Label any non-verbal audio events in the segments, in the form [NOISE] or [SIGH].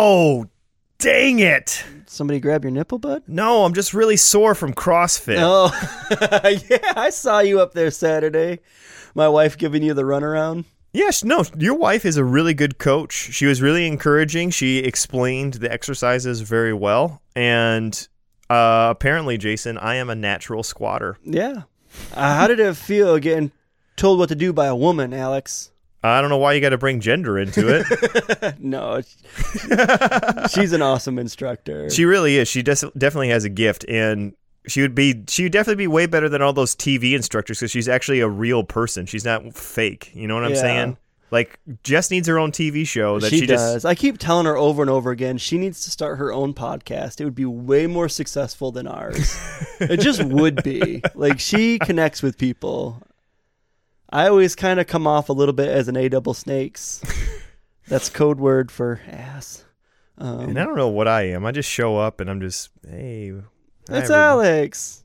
Oh, dang it. Somebody grab your nipple, bud? No, I'm just really sore from CrossFit. Oh, [LAUGHS] yeah, I saw you up there Saturday. My wife giving you the runaround. Yes, no, your wife is a really good coach. She was really encouraging. She explained the exercises very well. And uh, apparently, Jason, I am a natural squatter. Yeah. Uh, how did it feel getting told what to do by a woman, Alex? I don't know why you got to bring gender into it. [LAUGHS] No, [LAUGHS] she's an awesome instructor. she really is. She des- definitely has a gift. And she would be, she would definitely be way better than all those TV instructors because she's actually a real person. She's not fake. You know what I'm Yeah. saying? Like, Jess needs her own TV show that she, she, just. does. I keep telling her over and over again she needs to start her own podcast. It would be way more successful than ours. [LAUGHS] it just would be. Like she connects with people. I always kind of come off a little bit as an A double snakes. [LAUGHS] That's code word for ass. Um, And I don't know what I am. I just show up and I'm just, hey. that's. Alex.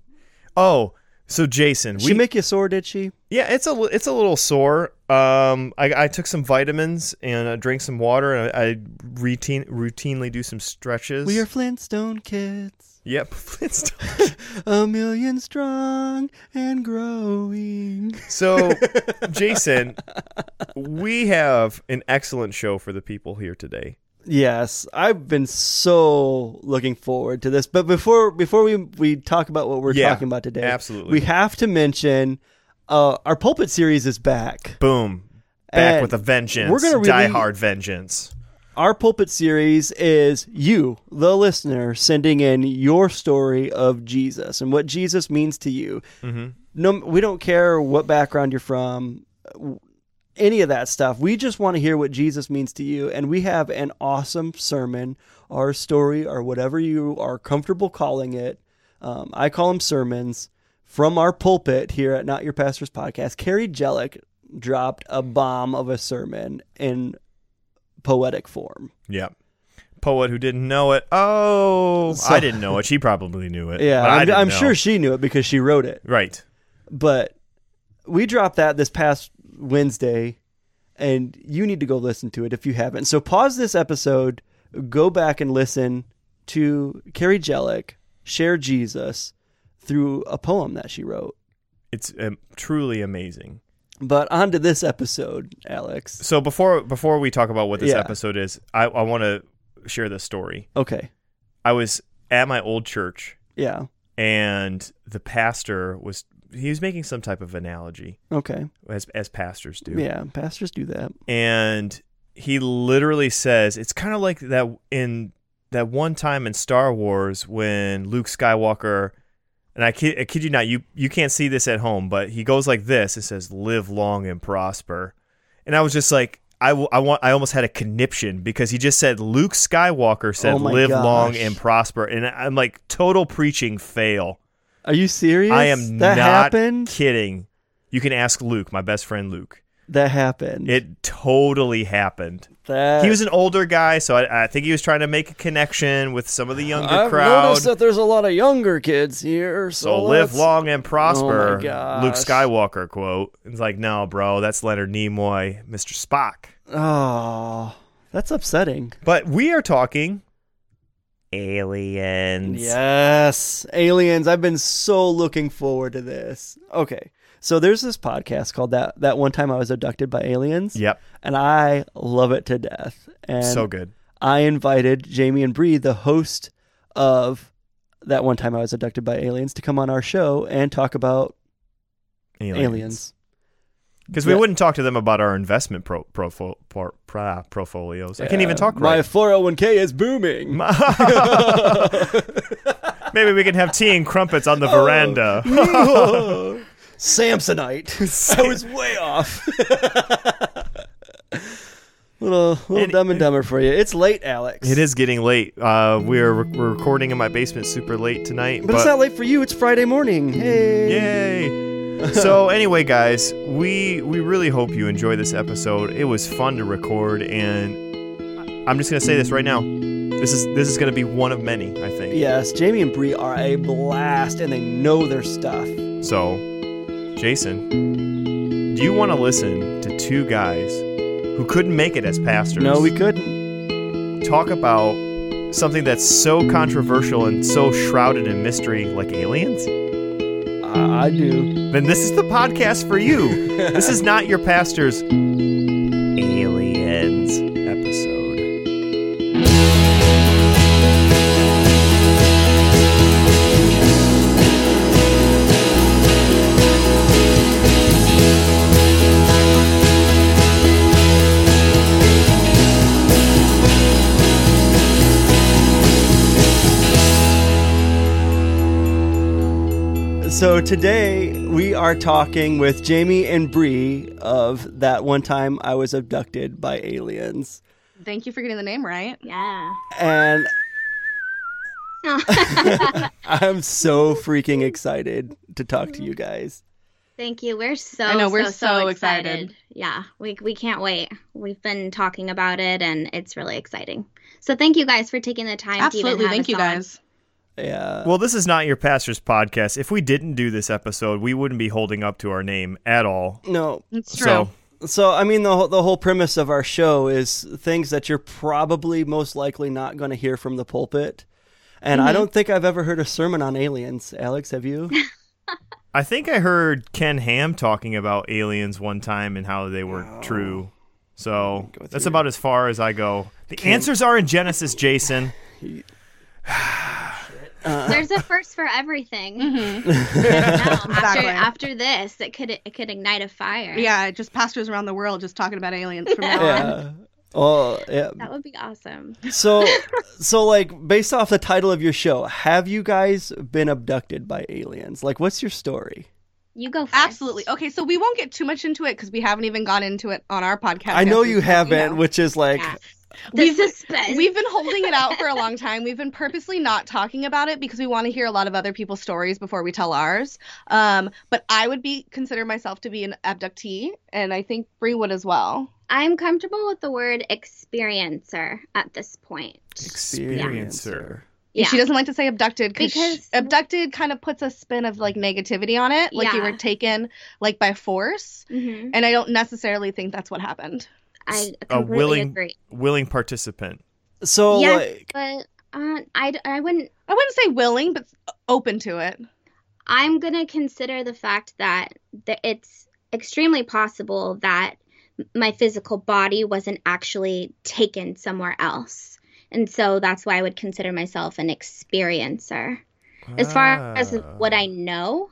Oh, so Jason, She we make you sore, did she? yeah, it's a it's a little sore. Um, I, I took some vitamins and I drank some water and I, I routine routinely do some stretches. We are Flintstone kids, yep, [LAUGHS] Flintstone. [LAUGHS] a million strong and growing. so [LAUGHS] Jason, we have an excellent show for the people here today. Yes, I've been so looking forward to this. But before before we we talk about what we're Yeah, talking about today, absolutely. we have to mention uh, our pulpit series is back. Boom, back And with a vengeance. we're gonna die hard vengeance. Our pulpit series is you, the listener, sending in your story of Jesus and what Jesus means to you. Mm-hmm. No, we don't care what background you're from, any of that stuff. We just want to hear what Jesus means to you, and we have an awesome sermon, our story, or whatever you are comfortable calling it. Um, I call them sermons from our pulpit here at Not Your Pastor's Podcast. Carrie Jellick dropped a bomb of a sermon in poetic form. Yep. Poet who didn't know it. Oh, So- I didn't know it. She probably knew it. Yeah, but I I'm, I'm sure she knew it because she wrote it. Right. but we dropped that this past Wednesday, and you need to go listen to it if you haven't. So pause this episode, go back and listen to Carrie Jellick share Jesus through a poem that she wrote. It's um, truly amazing. But on to this episode, Alex. So before before we talk about what this Yeah. episode is, I, I want to share this story. Okay. I was at my old church, Yeah. and the pastor was he was making some type of analogy Okay. as as pastors do. Yeah. Pastors do that. and he literally says it's kind of like that in that one time in Star Wars when Luke Skywalker and I kid, I kid you not you you can't see this at home but he goes like this. It says live long and prosper. And I was just like I, w- I want I almost had a conniption because he just said Luke Skywalker said Oh live long and prosper. And I'm like total preaching fail. Are you serious? I am that not happened. kidding. You can ask Luke my best friend Luke. That happened. it totally happened that he was an older guy, so I, I think he was trying to make a connection with some of the younger I've crowd. noticed that there's a lot of younger kids here. So, so live long and prosper. Oh. Luke Skywalker quote. It's like, no, bro, that's Leonard Nimoy, Mr. Spock. Oh, that's upsetting. But we are talking aliens. Yes, aliens. I've been so looking forward to this. Okay, so there's this podcast called that that one time I was abducted by aliens. Yep. and I love it to death. And so good. I invited Jamie and Bree, the host of that one time I was abducted by aliens, to come on our show and talk about aliens. Because we Yeah. wouldn't talk to them about our investment pro, profo, pro, pro, portfolios. I can't even Yeah, talk My right. 401k is booming. [LAUGHS] Maybe we can have tea and crumpets on the [LAUGHS] Oh. veranda. [LAUGHS] Samsonite. [LAUGHS] I was way off. [LAUGHS] little little And- dumb and dumber for you. It's late, Alex. It is getting late. Uh, we're, we're recording in my basement super late tonight. but, it's not late for you. It's Friday morning. Hey. Yay! [LAUGHS] so anyway, guys, we we really hope you enjoy this episode. It was fun to record, and I'm just gonna say this right now. This is this is gonna be one of many, I think. Yes, Jamie and Bree are a blast, and they know their stuff. So, Jason, do you want to listen to two guys who couldn't make it as pastors? No, we couldn't. talk about something that's so controversial and so shrouded in mystery like aliens? I, I do. Then this is the podcast for you. [LAUGHS] this is not your pastor's So today we are talking with Jamie and Bree of that one time I was abducted by aliens. Thank you for getting the name right. Yeah. And [LAUGHS] [LAUGHS] I'm so freaking excited to talk to you guys. Thank you. We're so I know, we're so, so excited. Yeah, we we can't wait. We've been talking about it and it's really exciting. So thank you guys for taking the time to Absolutely. even have Thank us you on. guys. Yeah. Well, this is not your pastor's podcast. If we didn't do this episode, we wouldn't be holding up to our name at all. no. It's true. So, So I mean the whole- the whole premise of our show is things that you're probably most likely not going to hear from the pulpit. And I mm-hmm. don't think I've ever heard a sermon on aliens. Alex, have you? [LAUGHS] I think I heard Ken Ham talking about aliens one time and how they were true. So that's about as far as I go. The answers are in Genesis, Jason. [SIGHS] There's a first for everything. Mhm. [LAUGHS] [LAUGHS] No, after after this, it could it could ignite a fire. Yeah, just pastors around the world just talking about aliens from now on. yeah. Oh, yeah. That would be awesome. So, [LAUGHS] so like based off the title of your show, have you guys been abducted by aliens? Like, what's your story? You go first. Absolutely. Okay, so we won't get too much into it because we haven't even gone into it on our podcast. I know you haven't, know, which is like, Yeah. The We've- suspense. We've been holding it out for a [LAUGHS] long time. We've been purposely not talking about it because we want to hear a lot of other people's stories before we tell ours. Um, but I would be consider myself to be an abductee, and I think Bree would as well. I'm comfortable with the word experiencer at this point. Experiencer. Yeah. She doesn't like to say abducted because Because- abducted kind of puts a spin of like negativity on it, like you were taken like by force. hmm And I don't necessarily think that's what happened. I A willing- agree. Willing participant. so Yes, like, but uh, I, I wouldn't I wouldn't say willing, but open to it. I'm going to consider the fact that th- it's extremely possible that my physical body wasn't actually taken somewhere else. And so that's why I would consider myself an experiencer. As far as Ah. what I know,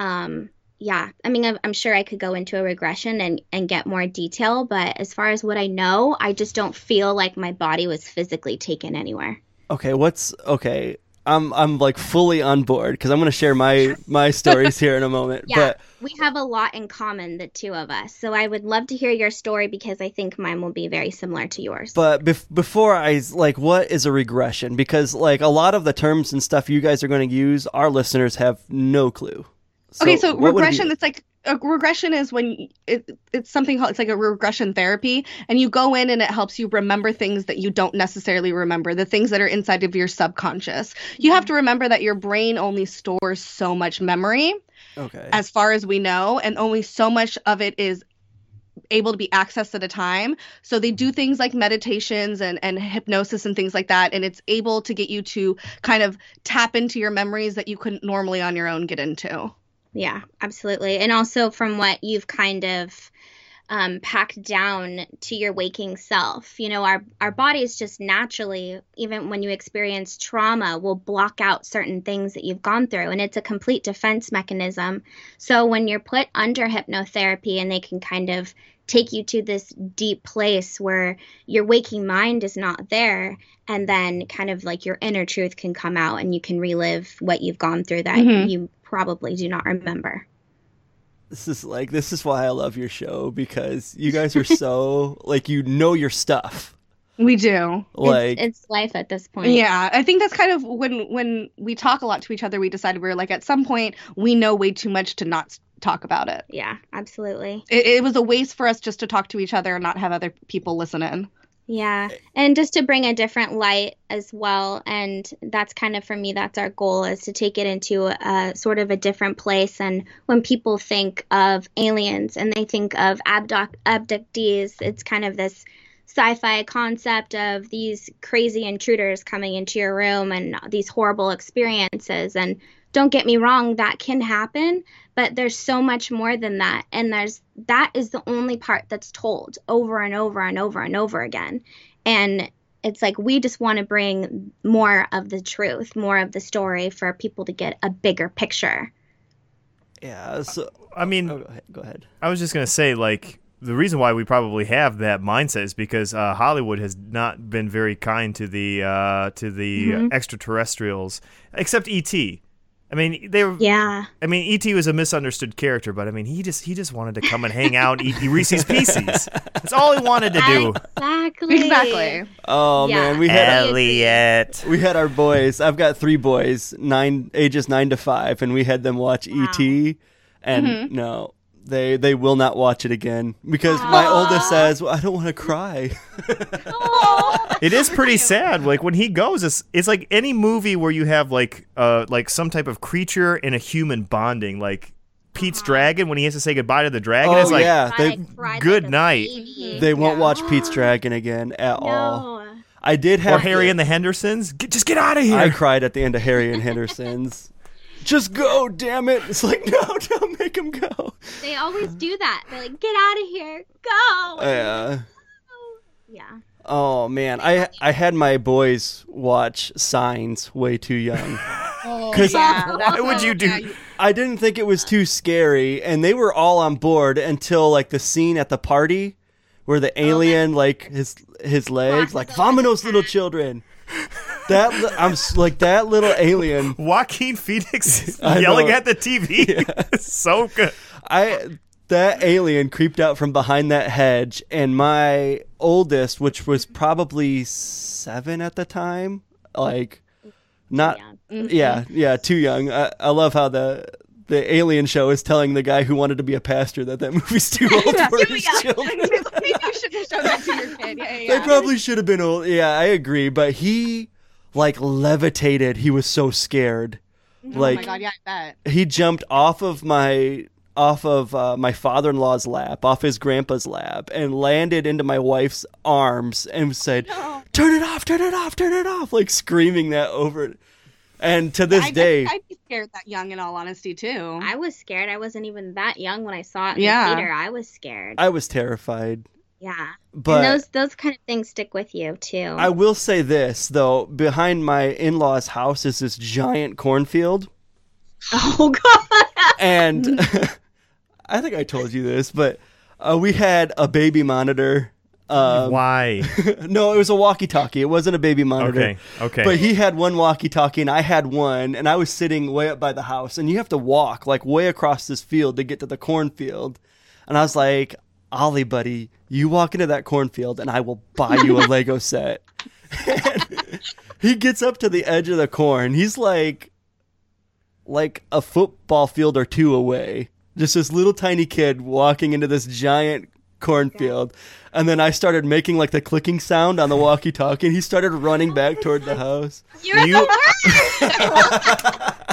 um, yeah, I mean, I'm, I'm sure I could go into a regression and, and get more detail, but as far as what I know, I just don't feel like my body was physically taken anywhere. okay, what's okay? I'm I'm like fully on board because I'm gonna share my my stories here in a moment. [LAUGHS] Yeah, But we have a lot in common, the two of us. So I would love to hear your story because I think mine will be very similar to yours. but bef- before I like, what is a regression? Because like a lot of the terms and stuff you guys are going to use, our listeners have no clue. Okay, so what be? regression, it's like a regression is when it, it's something called, it's like a regression therapy, and you go in and it helps you remember things that you don't necessarily remember, the things that are inside of your subconscious. You have mm-hmm. to remember that your brain only stores so much memory. Okay. as far as we know, and only so much of it is able to be accessed at a time. So they do things like meditations and, and hypnosis and things like that, and it's able to get you to kind of tap into your memories that you couldn't normally on your own get into. Yeah, absolutely. And also from what you've kind of um, packed down to your waking self. You know, our, our bodies just naturally, even when you experience trauma, will block out certain things that you've gone through. And it's a complete defense mechanism. So when you're put under hypnotherapy and they can kind of take you to this deep place where your waking mind is not there and then kind of like your inner truth can come out and you can relive what you've gone through that Mhm. you probably do not remember. This is like this is why I love your show because you guys are so [LAUGHS] like you know your stuff. We do. Like it's, it's life at this point. Yeah, I think that's kind of when when we talk a lot to each other, we decided we were like at some point we know way too much to not talk about it. Yeah, absolutely. It, it was a waste for us just to talk to each other and not have other people listen in. Yeah. Eh. And just to bring a different light as well. And that's kind of for me, that's our goal is to take it into a sort of a different place. And when people think of aliens and they think of abduct- abductees, it's kind of this sci-fi concept of these crazy intruders coming into your room and these horrible experiences and don't get me wrong that can happen but there's so much more than that and there's that is the only part that's told over and over and over and over again and it's like we just want to bring more of the truth more of the story for people to get a bigger picture Yeah. So, I mean, oh, go ahead. Go ahead. I was just gonna say, like, the reason why we probably have that mindset is because uh, Hollywood has not been very kind to the uh, to the Mm-hmm. extraterrestrials, except ET. I mean, they were. yeah I mean, ET was a misunderstood character, but I mean, he just he just wanted to come and hang out, and eat Reese's [LAUGHS] Pieces. That's all he wanted to do. exactly Exactly. Oh Yeah. man, we had Elliot. we had our boys. I've got three boys, nine ages nine to five, and we had them watch ET, and Mm-hmm. no, they they will not watch it again because my oldest says, well, "I don't want to cry." It is pretty sad. Like when he goes, it's it's like any movie where you have like uh like some type of creature and a human bonding, like Pete's dragon when he has to say goodbye to the dragon. Oh, it's like yeah. They- cried good like night. baby. they won't Yeah. watch Pete's Dragon again at all. I did or have Harry and the Hendersons. Get, just get out of here. I cried at the end of Harry and Henderson's. Just go, damn it! It's like [LAUGHS] no, don't make him go. They always do that. They're like, get out of here, go. Yeah. yeah. Oh man, I I had my boys watch Signs way too young. [LAUGHS] Oh, 'Cause- yeah, Why would you do- I didn't think it was too scary, and they were all on board until like the scene at the party where the oh, alien like his his legs Crosses like over vamonos the little children. [LAUGHS] That I'm like that little alien. [LAUGHS] Joaquin Phoenix [LAUGHS] yelling at the TV. [LAUGHS] so good. I that alien creeped out from behind that hedge, and my oldest, which was probably seven at the time, like not Yeah. Mm-hmm. yeah yeah too young. I, I love how the the alien show is telling the guy who wanted to be a pastor that that movie's too old for Yeah, his yeah. children. Maybe you should have shown that to your kid. Yeah, yeah, They probably should have been old. Yeah, I agree, but he like levitated. He was so scared. oh Like my god, yeah, I bet. he jumped off of my off of uh, my father-in-law's lap, off his grandpa's lap, and landed into my wife's arms and said, "Turn it off! Turn it off! Turn it off!" Like screaming that over. And to this I'd, day, I'd be scared that young, in all honesty, too. I was scared. I wasn't even that young when I saw it in Yeah. the theater. I was scared. I was terrified. Yeah. But and those those kind of things stick with you too. I will say this though: behind my in-laws' house is this giant cornfield. [LAUGHS] oh god. and [LAUGHS] [LAUGHS] I think I told you this, but uh, we had a baby monitor. Um, Why? no, it was a walkie-talkie. It wasn't a baby monitor. Okay. Okay. But he had one walkie-talkie and I had one, and I was sitting way up by the house, and you have to walk like way across this field to get to the cornfield. And I was like, Ollie, buddy, you walk into that cornfield, and I will buy you a [LAUGHS] Lego set. And [LAUGHS] he gets up to the edge of the corn. He's like, like a football field or two away. Just this little tiny kid walking into this giant cornfield. And then I started making like the clicking sound on the walkie talkie, and he started running back toward the house. You're You-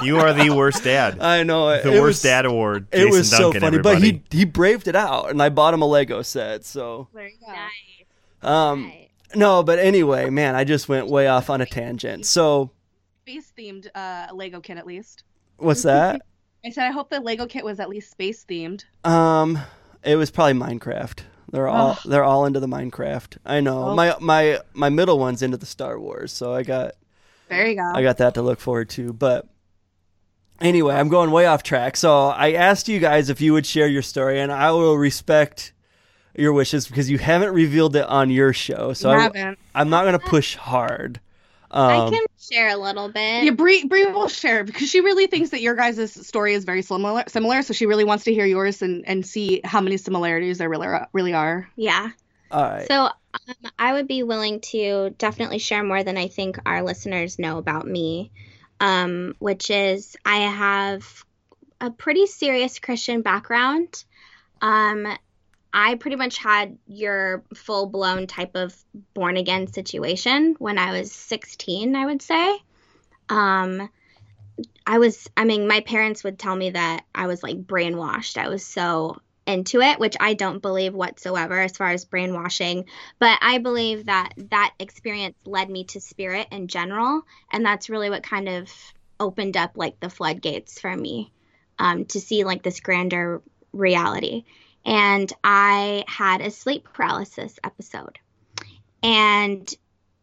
you are the worst dad. I know it. The it worst was, dad award. It Jason was so Duncan, funny, everybody. but he he braved it out, and I bought him a Lego set. So, there you go. nice. um, Right. no, but anyway, man, I just went way off on a tangent. So, Space themed uh, Lego kit, at least. what's that? I said, I hope the Lego kit was at least space themed. Um, it was probably Minecraft. They're all Oh. they're all into the Minecraft. I know. Oh. My my my middle one's into the Star Wars, so I got There you go. I got that to look forward to. But anyway, I'm going way off track. So I asked you guys if you would share your story, and I will respect your wishes because you haven't revealed it on your show. So You I. I'm not going to push hard. I Um, can share a little bit. Yeah, Bree, Bree will share because she really thinks that your guys' story is very similar. Similar, so she really wants to hear yours and, and see how many similarities there really are, really are. yeah. all right. So um, I would be willing to definitely share more than I think our listeners know about me, um, which is I have a pretty serious Christian background. Um, I pretty much had your full blown type of born again situation when I was 16, I would say. Um, I was, I mean, my parents would tell me that I was like brainwashed. I was so into it, which I don't believe whatsoever as far as brainwashing. But I believe that that experience led me to spirit in general. And that's really what kind of opened up like the floodgates for me um, to see like this grander reality. And I had a sleep paralysis episode. And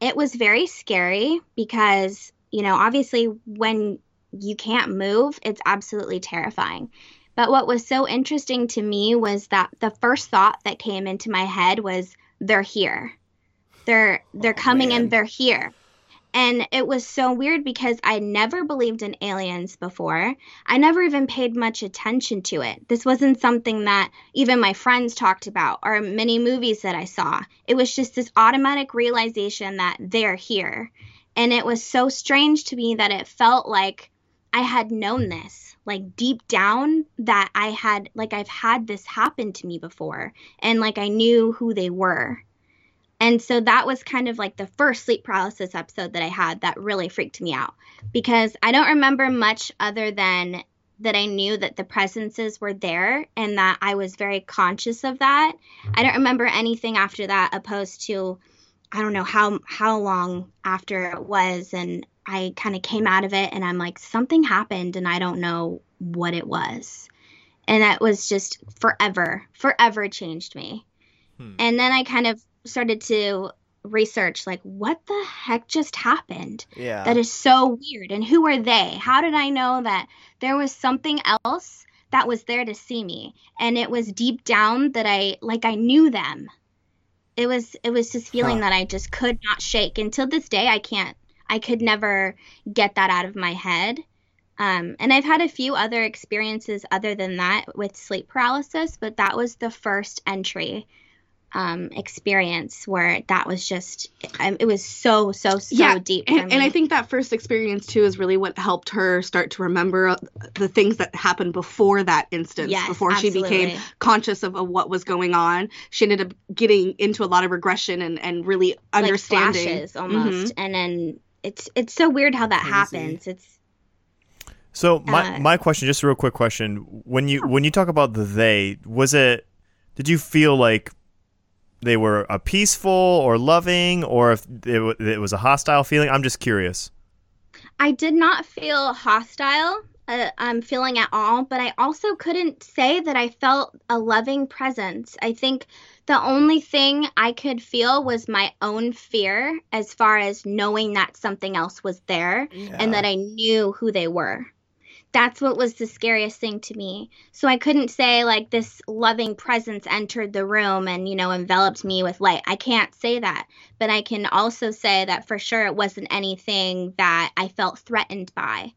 it was very scary because, you know, obviously when you can't move, it's absolutely terrifying. But what was so interesting to me was that the first thought that came into my head was they're here. They're they're oh, coming man. and they're here. And it was so weird because I never believed in aliens before. I never even paid much attention to it. This wasn't something that even my friends talked about or many movies that I saw. It was just this automatic realization that they're here. And it was so strange to me that it felt like I had known this like deep down that I had like I've had this happen to me before and like I knew who they were. And so that was kind of like the first sleep paralysis episode that I had that really freaked me out because I don't remember much other than that I knew that the presences were there and that I was very conscious of that. I don't remember anything after that opposed to I don't know how how long after it was and I kind of came out of it and I'm like, something happened and I don't know what it was. And that was just forever, forever changed me. Hmm. And then I kind of started to research like what the heck just happened? Yeah. That is so weird. And who are they? How did i know that there was something else that was there to see me? And it was deep down that i like i knew them. It was it was this feeling huh. that i just could not shake. Until this day i can't I could never get that out of my head. Um, and I've had a few other experiences other than that with sleep paralysis, but that was the first entry um, experience where that was just it was so so so yeah, deep and, and, i think that first experience too is really what helped her start to remember the things that happened before that instance yes, before absolutely. she became conscious of, of, what was going on she ended up getting into a lot of regression and, and really understanding like flashes almost mm-hmm. and then it's it's so weird how that Crazy. happens. It's so my uh, my question, just a real quick question: when you when you talk about the they, was it? Did you feel like they were a peaceful or loving, or if it, it was a hostile feeling? I'm just curious. I did not feel hostile. Uh, um, feeling at all, but I also couldn't say that I felt a loving presence. I think the only thing I could feel was my own fear as far as knowing that something else was there yeah. and that I knew who they were. That's what was the scariest thing to me. So I couldn't say like this loving presence entered the room and, you know, enveloped me with light. I can't say that. But I can also say that for sure it wasn't anything that I felt threatened by.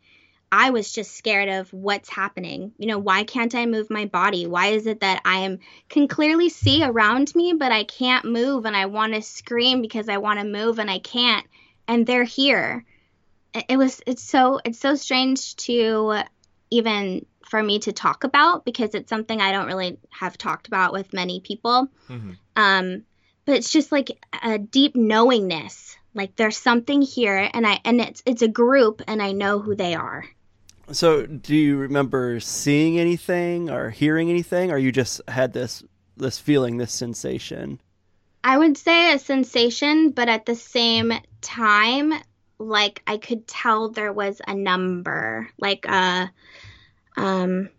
I was just scared of what's happening. You know, why can't I move my body? Why is it that I am can clearly see around me but I can't move and I want to scream because I want to move and I can't and they're here. It was it's so it's so strange to even for me to talk about because it's something I don't really have talked about with many people. Mm-hmm. Um but it's just like a deep knowingness like there's something here and I and it's it's a group and I know who they are. So, do you remember seeing anything or hearing anything, or you just had this this feeling, this sensation? I would say a sensation, but at the same time, like I could tell there was a number, like a, uh, um,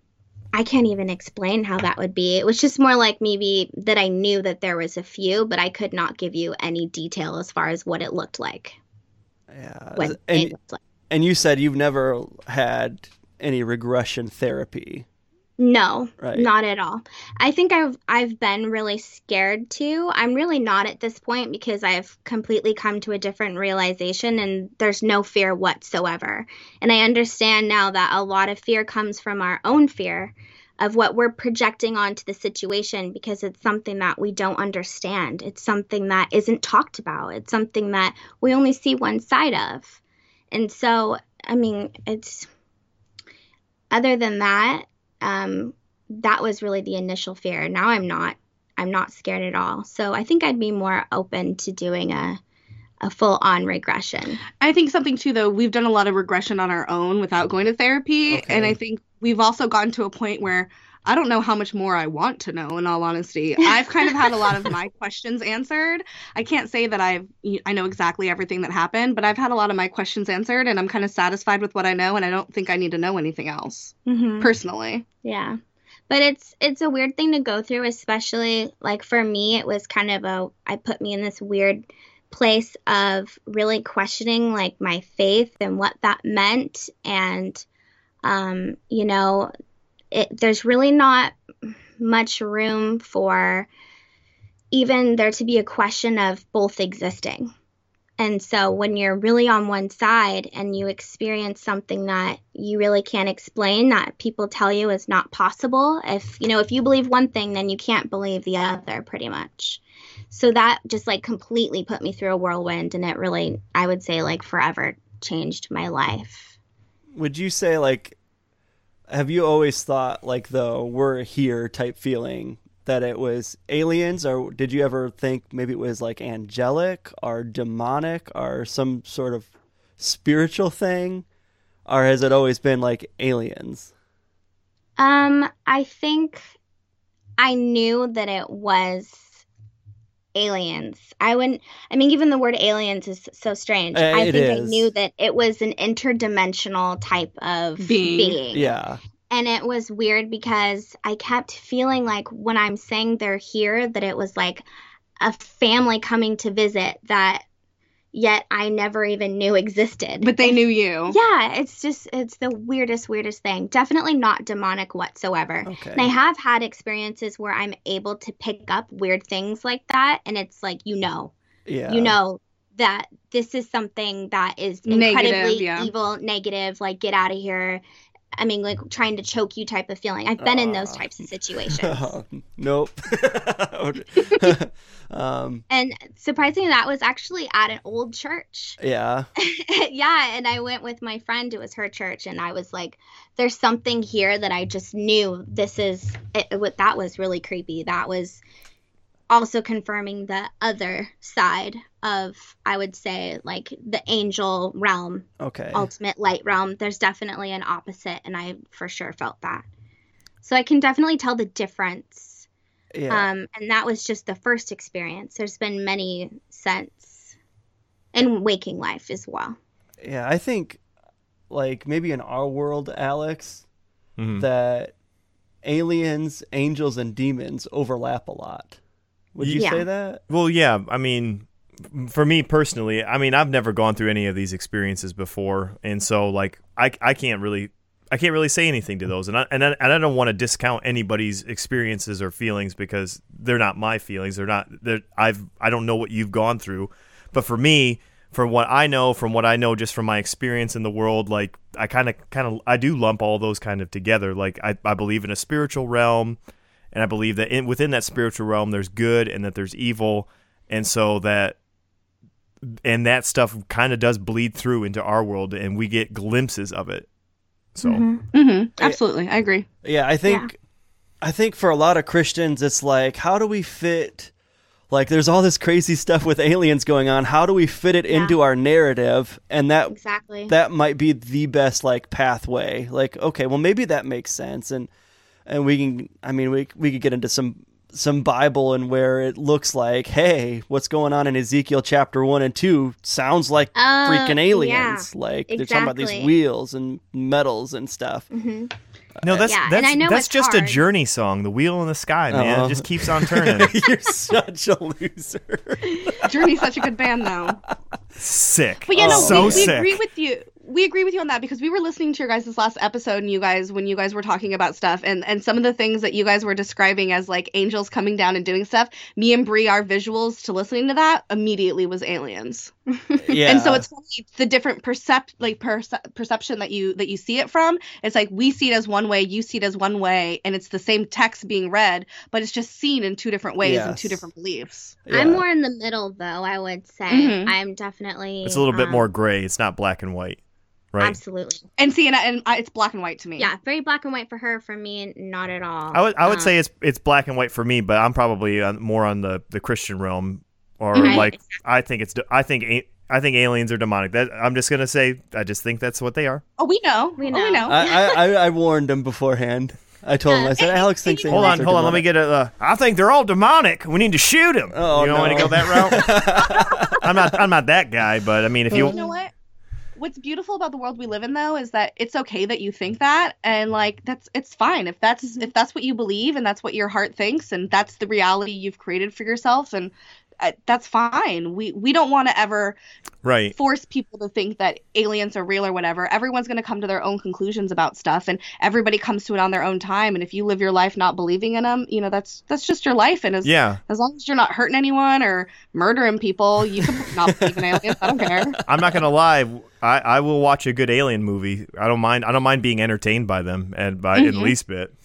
I can't even explain how that would be. It was just more like maybe that I knew that there was a few, but I could not give you any detail as far as what it looked like. Yeah, and, it looked like. And you said you've never had any regression therapy. No, right. not at all. I think I've I've been really scared too. I'm really not at this point because I've completely come to a different realization and there's no fear whatsoever. And I understand now that a lot of fear comes from our own fear of what we're projecting onto the situation because it's something that we don't understand. It's something that isn't talked about. It's something that we only see one side of. And so, I mean, it's other than that, um, that was really the initial fear. Now I'm not. I'm not scared at all. So I think I'd be more open to doing a a full on regression. I think something too though, we've done a lot of regression on our own without going to therapy okay. and I think we've also gotten to a point where I don't know how much more I want to know. In all honesty, I've kind of had a lot of my [LAUGHS] questions answered. I can't say that I've I know exactly everything that happened, but I've had a lot of my questions answered, and I'm kind of satisfied with what I know, and I don't think I need to know anything else Mhm. personally. Yeah. But it's it's a weird thing to go through, especially like for me it was kind of a I put me in this weird place of really questioning like my faith and what that meant and um you know it there's really not much room for even there to be a question of both existing. And so when you're really on one side and you experience something that you really can't explain that people tell you is not possible, if you know, if you believe one thing, then you can't believe the other pretty much. So that just like completely put me through a whirlwind and it really I would say like forever changed my life. Would you say like have you always thought like the we're here type feeling that it was aliens or did you ever think maybe it was like angelic or demonic or some sort of spiritual thing or has it always been like aliens? Um, I think I knew that it was aliens. I wouldn't. I mean, even the word aliens is so strange. Uh, I it think I knew that it was an interdimensional type of Being. being. Yeah. And it was weird because I kept feeling like when I'm saying they're here, that it was like a family coming to visit that yet I never even knew existed. But they knew you. Yeah, it's just it's the weirdest, weirdest thing. Definitely not demonic whatsoever. Okay. And I have had experiences where I'm able to pick up weird things like that, and it's like you know, yeah. you know that this is something that is Negative, incredibly yeah. evil, negative. Like get out of here. I mean, like trying to choke you type of feeling. I've been in those types of [LAUGHS] situations. nope. [LAUGHS] [LAUGHS] um, and surprisingly, that was actually at an old church. yeah. yeah, and I went with my friend. It was her church, and I was like, "There's something here that I just knew. This is it, it, that was really creepy. That was also confirming the other side of, I would say, like the angel realm, Okay. ultimate light realm. There's definitely an opposite, and I for sure felt that. So I can definitely tell the difference. yeah. Um, and that was just the first experience. There's been many since, in waking life as well. yeah. I think, like, maybe in our world, Alex, Mhm. that aliens, angels, and demons overlap a lot. Would you Yeah. say that? Well, yeah. I mean, for me personally, I mean, I've never gone through any of these experiences before, and so like, I I can't really. I can't really say anything to those, and I, and I, and I don't want to discount anybody's experiences or feelings because they're not my feelings. They're not. They're, I've I don't know what you've gone through, but for me, from what I know, from what I know, just from my experience in the world, like I kind of kind of I do lump all those kind of together. Like I I believe in a spiritual realm, and I believe that in, within that spiritual realm, there's good and that there's evil, and so that and that stuff kind of does bleed through into our world, and we get glimpses of it. So hmm Absolutely, I agree. Yeah, I think I think for a lot of Christians it's like how do we fit like there's all this crazy stuff with aliens going on. How do we fit it into our narrative? And that Exactly. that might be the best like pathway. Like okay, well maybe that makes sense and and we can I mean we we could get into some some Bible and where it looks like, hey, what's going on in Ezekiel chapter one and two sounds like Uh, freaking yeah. aliens. Like they're talking about these wheels and metals and stuff. hmm no, that's Yeah, and that's I know that's it's just a journey song. The wheel in the sky, man, Uh-huh. it just keeps on [LAUGHS] turning. You're such a loser. Journey's such a good band, though. sick, But yeah, no, so we, we agree with you. We agree with you on that because we were listening to your guys' last episode, and you guys, when you guys were talking about stuff, and and some of the things that you guys were describing as like angels coming down and doing stuff. Me and Bree, our visuals to listening to that immediately was aliens. [LAUGHS] Yeah. And so it's funny, the different percept like perce- perception that you that you see it from. It's like we see it as one way, you see it as one way, and it's the same text being read, but it's just seen in two different ways and two different beliefs. Yeah. I'm more in the middle, though. I would say Mhm. I'm definitely. It's a little bit um, more gray. It's not black and white, right? Absolutely. And see, and, I- and I, it's black and white to me. Yeah, very black and white for her. For me, not at all. I would I would Um, say it's it's black and white for me, but I'm probably on, more on the, the Christian realm, or Right, like I think it's I think a- I think aliens are demonic. That I'm just gonna say I just think that's what they are. Oh, we know. We Oh, know. we know. I, I, [LAUGHS] I, I warned him beforehand. I told him. I said, Alex thinks Hold on, are hold on. Let me get a. Uh, I think they're all demonic. We need to shoot them. Oh, you don't want to go that route. [LAUGHS] I'm not. I'm not that guy. But I mean, if you. You know what? What's beautiful about the world we live in though is that it's okay that you think that and like that's it's fine if that's if that's what you believe and that's what your heart thinks and that's the reality you've created for yourself and uh, that's fine. We we don't want to ever Right. force people to think that aliens are real or whatever. Everyone's going to come to their own conclusions about stuff and everybody comes to it on their own time and if you live your life not believing in them, you know, that's that's just your life and as Yeah. as long as you're not hurting anyone or murdering people, you can not believe in [LAUGHS] aliens. I don't care. I'm not gonna lie. I, I will watch a good alien movie. I don't mind. I don't mind being entertained by them and by in the mm-hmm. least bit. [LAUGHS]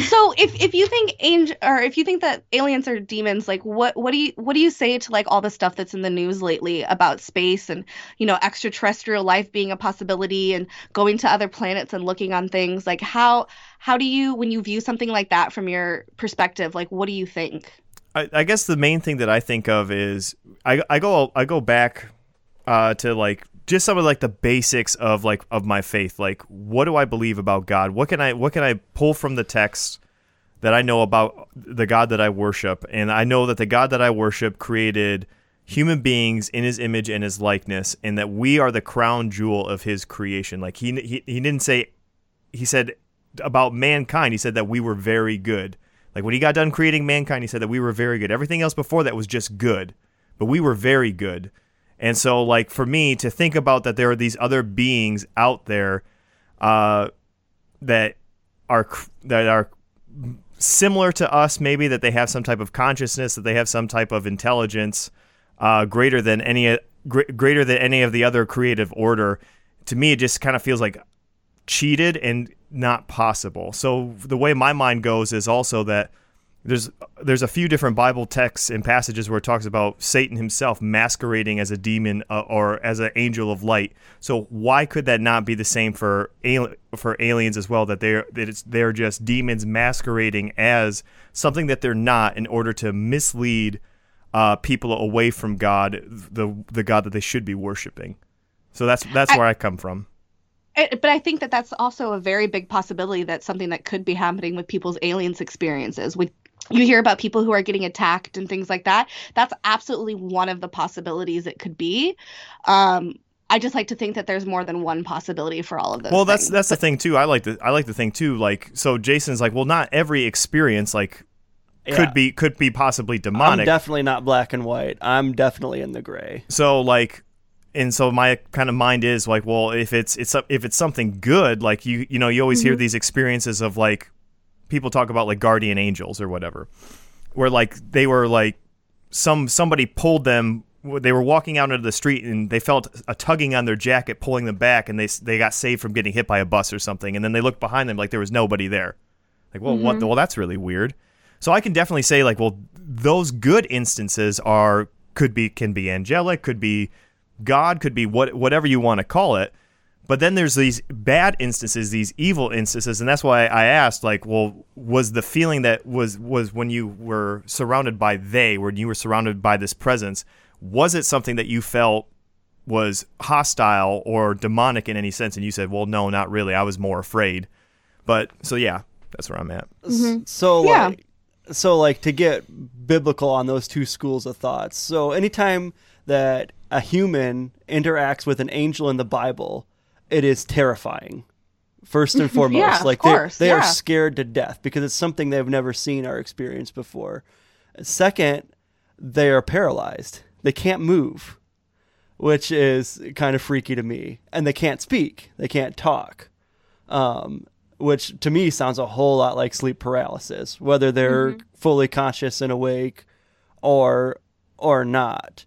So if if you think angel or if you think that aliens are demons, like what what do you what do you say to like all the stuff that's in the news lately about space and you know extraterrestrial life being a possibility and going to other planets and looking on things? Like how how do you when you view something like that from your perspective, like what do you think? I, I guess the main thing that I think of is I, I go I go back uh, to like just some of like the basics of like of my faith. Like what do I believe about God? What can I what can I pull from the text that I know about the God that I worship? And I know that the God that I worship created human beings in his image and his likeness and that we are the crown jewel of his creation. Like he he, he didn't say he said about mankind, he said that we were very good. Like when he got done creating mankind, he said that we were very good. Everything else before that was just good, but we were very good. And so, like for me to think about that, there are these other beings out there uh, that are that are similar to us, maybe that they have some type of consciousness, that they have some type of intelligence uh, greater than any gr- greater than any of the other creative order. To me, it just kind of feels like cheated and not possible. So the way my mind goes is also that there's there's a few different Bible texts and passages where it talks about Satan himself masquerading as a demon uh, or as an angel of light. So why could that not be the same for ali- for aliens as well? That they're that it's they're just demons masquerading as something that they're not in order to mislead uh, people away from God, the the God that they should be worshiping. So that's that's I- where I come from. But I think that that's also a very big possibility that something that could be happening with people's aliens experiences. When you hear about people who are getting attacked and things like that, that's absolutely one of the possibilities it could be. Um, I just like to think that there's more than one possibility for all of those. Well, that's things. that's the thing too. I like the I like the thing too. Like so, Jason's like, well, not every experience like Yeah. could be could be possibly I'm demonic. definitely not black and white. I'm definitely in the gray. so like, and so my kind of mind is like, well, if it's it's if it's something good, like you you know you always hear these experiences of like people talk about like guardian angels or whatever, where like they were like some somebody pulled them. They were walking out into the street and they felt a tugging on their jacket, pulling them back, and they they got saved from getting hit by a bus or something. And then they looked behind them like there was nobody there. Like, well, what? Mm-hmm. Well, that's really weird. So I can definitely say like, well, those good instances are could be can be angelic, could be God, could be what whatever you want to call it. But then there's these bad instances, these evil instances, and that's why I asked, like, well, was the feeling that was was when you were surrounded by they, when you were surrounded by this presence, was it something that you felt was hostile or demonic in any sense? And you said, well, no, not really. I was more afraid. But so yeah, that's where I'm at. S- mm-hmm. So Yeah. like, so like to get biblical on those two schools of thoughts. So anytime that a human interacts with an angel in the Bible, it is terrifying. First and [LAUGHS] foremost, Yeah, like course, they they are scared to death because it's something they've never seen or experienced before. Second, they are paralyzed. They can't move, which is kind of freaky to me. And they can't speak. They can't talk um, which to me sounds a whole lot like sleep paralysis, whether they're fully conscious and awake or or not.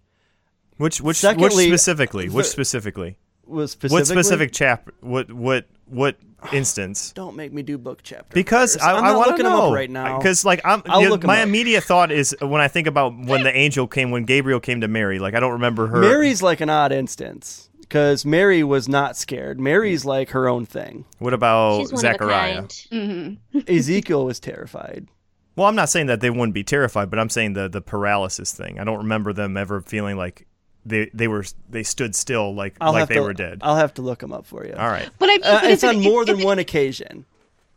Which which Secondly, which specifically? Which the- specifically? Was specifically, What specific chap? What what what [SIGHS] instance? Don't make me do book chapter. Because first. I, I'm I not want to looking know them up right now. Because like I'm, I'll you know, my up. immediate thought is when I think about when the [LAUGHS] angel came, when Gabriel came to Mary. Like I don't remember her. Mary's like an odd instance because Mary was not scared. Mary's like her own thing. What about She's one Zechariah? of a kind. hmm [LAUGHS] Ezekiel was terrified. Well, I'm not saying that they wouldn't be terrified, but I'm saying the the paralysis thing. I don't remember them ever feeling like they they were they stood still like I'll like they to, were dead. I'll have to look them up for you. All right. But I mean, Uh, it's if it- on more if than it- one occasion.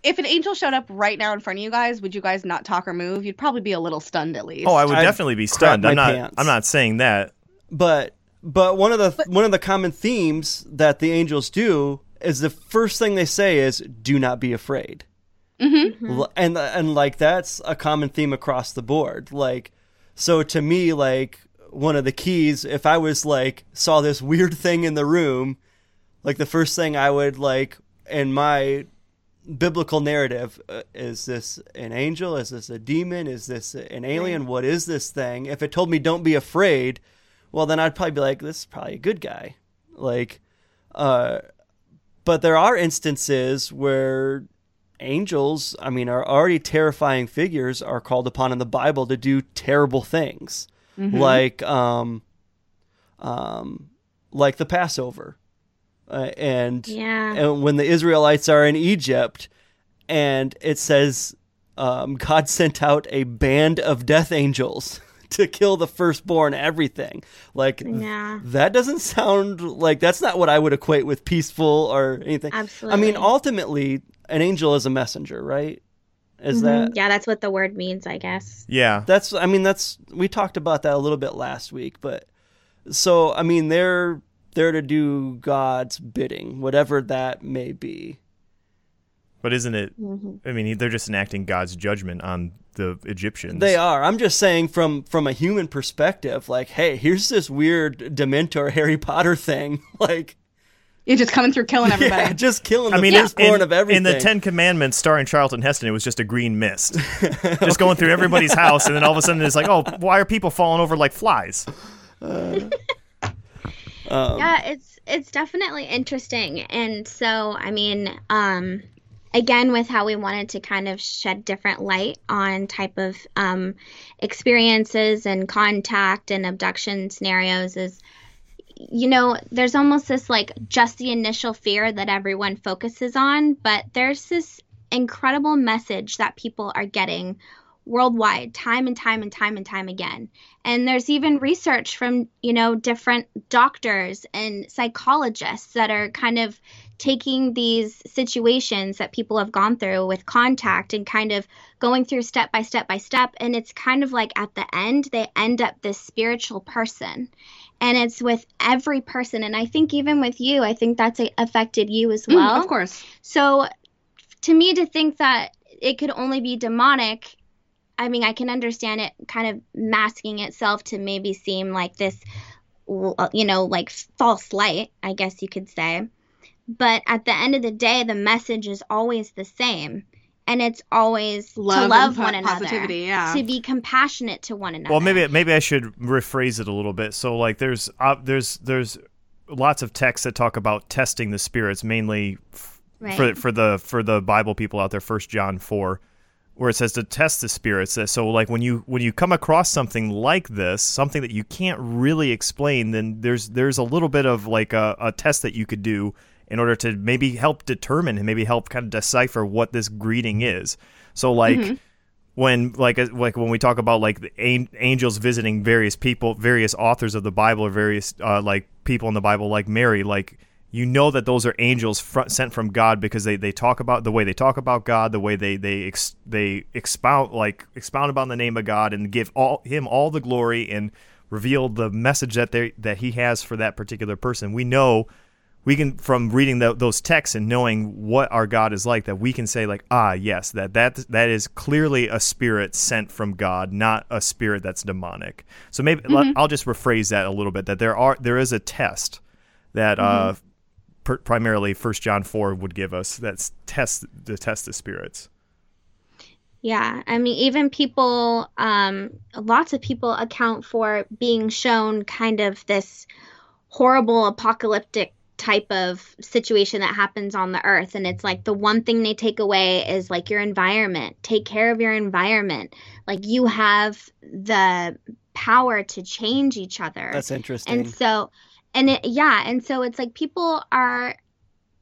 if an angel showed up right now in front of you guys, would you guys not talk or move? You'd probably be a little stunned at least. Oh, I would I'd definitely be stunned. I'm not. pants. I'm not saying that. But but one of the one of the common themes that the angels do is the first thing they say is "Do not be afraid," hmm and and like that's a common theme across the board. Like so to me, like one of the keys, if I was like saw this weird thing in the room, like the first thing I would like in my biblical narrative uh, is this an angel? Is this a demon? Is this an alien? What is this thing? If it told me don't be afraid well then i'd probably be like this is probably a good guy. Like uh but there are instances where angels i mean are already terrifying figures are called upon in the bible to do terrible things like um um like the passover uh, and Yeah. and when the Israelites are in Egypt, and it says um, God sent out a band of death angels [LAUGHS] to kill the firstborn, everything. Like Yeah. that doesn't sound like that's not what I would equate with peaceful or anything. Absolutely. I mean, ultimately, an angel is a messenger, right? Is Mhm. that Yeah, that's what the word means, I guess. Yeah. that's I mean that's we talked about that a little bit last week, but so I mean they're there to do God's bidding, whatever that may be. But isn't it? hmm I mean, they're just enacting God's judgment on the Egyptians. They are. I'm just saying from from a human perspective, like, hey, here's this weird Dementor Harry Potter thing, [LAUGHS] like, You're just coming through killing [LAUGHS] everybody. yeah, just killing the I mean, firstborn in, of everything. in the Ten Commandments, starring Charlton Heston, it was just a green mist, [LAUGHS] just going through everybody's house, and then all of a sudden it's like, oh, why are people falling over like flies? um, yeah it's it's definitely interesting and so i mean um again with how we wanted to kind of shed different light on type of um experiences and contact and abduction scenarios is you know there's almost this like just the initial fear that everyone focuses on but there's this incredible message that people are getting worldwide time and time and time and time again. And there's even research from you know different doctors and psychologists that are kind of taking these situations that people have gone through with contact and kind of going through step by step by step. And it's kind of like at the end they end up this spiritual person and it's with every person and i think even with you i think that's affected you as Mm, well of course. so to me to think that it could only be demonic, I mean, I can understand it kind of masking itself to maybe seem like this, you know, like false light, I guess you could say. But at the end of the day, the message is always the same. And it's always Love to love po- one another, positivity, yeah. to be compassionate to one another. Well, maybe maybe I should rephrase it a little bit. So, like, there's uh, there's there's lots of texts that talk about testing the spirits, mainly f- Right. for for the for the Bible people out there. First John four, where it says to test the spirits. So, like, when you when you come across something like this, something that you can't really explain, then there's there's a little bit of like a, a test that you could do in order to maybe help determine and maybe help kind of decipher what this greeting is. So, like when like uh, like when we talk about like the an- angels visiting various people various authors of the bible or various uh, like people in the bible like mary like you know that those are angels fr- sent from god because they, they talk about the way they talk about god the way they they ex- they expound like expound about the name of god and give all him all the glory and reveal the message that they that he has for that particular person we know we can from reading tho- those texts and knowing what our God is like that we can say like ah yes that that that is clearly a spirit sent from God not a spirit that's demonic so maybe Mm-hmm. I'll just rephrase that a little bit that there are there is a test that uh Mm-hmm. per, primarily First John 4 would give us that's test to test the spirits Yeah, I mean, even people, um, lots of people account for being shown kind of this horrible apocalyptic type of situation that happens on the earth. And it's like the one thing they take away is like your environment. Take care of your environment. Like you have the power to change each other. That's interesting. And so, and it, yeah, and so it's like people are,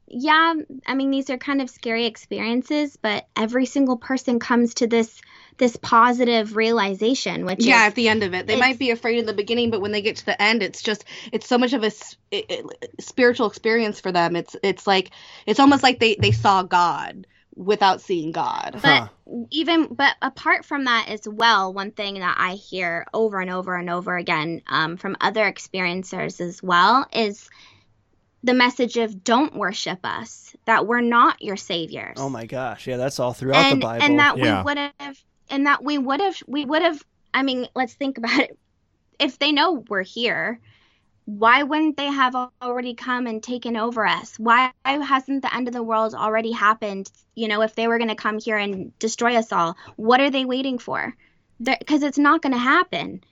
yeah, I mean, these are kind of scary experiences, but every single person comes to this this positive realization, which yeah, is at the end of it, they might be afraid in the beginning, but when they get to the end, it's just it's so much of a it- it- spiritual experience for them. It's it's like it's almost like they they saw God without seeing God. But even but apart from that as well, one thing that I hear over and over and over again um, from other experiencers as well is the message of don't worship us, that we're not your saviors. Oh my gosh, yeah, that's all throughout and, the Bible. And that Yeah. we would have and that we would have we would have I mean, let's think about it. If they know we're here, why wouldn't they have already come and taken over us? Why hasn't the end of the world already happened? You know, if they were going to come here and destroy us all, what are they waiting for? Because it's not going to happen.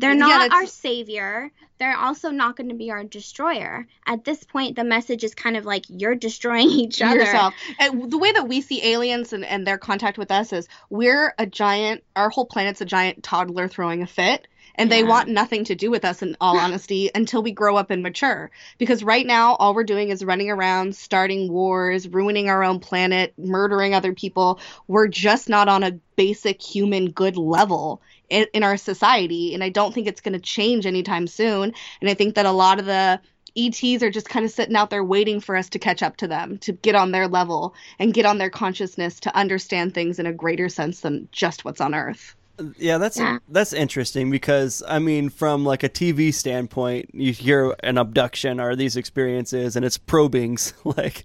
They're not that's- our savior. They're also not going to be our destroyer. At this point, the message is kind of like you're destroying [LAUGHS] each other. yourself. And the way that we see aliens and, and their contact with us is we're a giant, our whole planet's a giant toddler throwing a fit. And they Yeah. want nothing to do with us, in all [LAUGHS] honesty, until we grow up and mature. Because right now, all we're doing is running around, starting wars, ruining our own planet, murdering other people. We're just not on a basic human good level in, in our society. And I don't think it's going to change anytime soon. And I think that a lot of the ETs are just kind of sitting out there waiting for us to catch up to them, to get on their level and get on their consciousness to understand things in a greater sense than just what's on Earth. Yeah, that's Yeah. that's interesting because I mean, from like a TV standpoint, you hear an abduction or these experiences, and it's probings. [LAUGHS] like,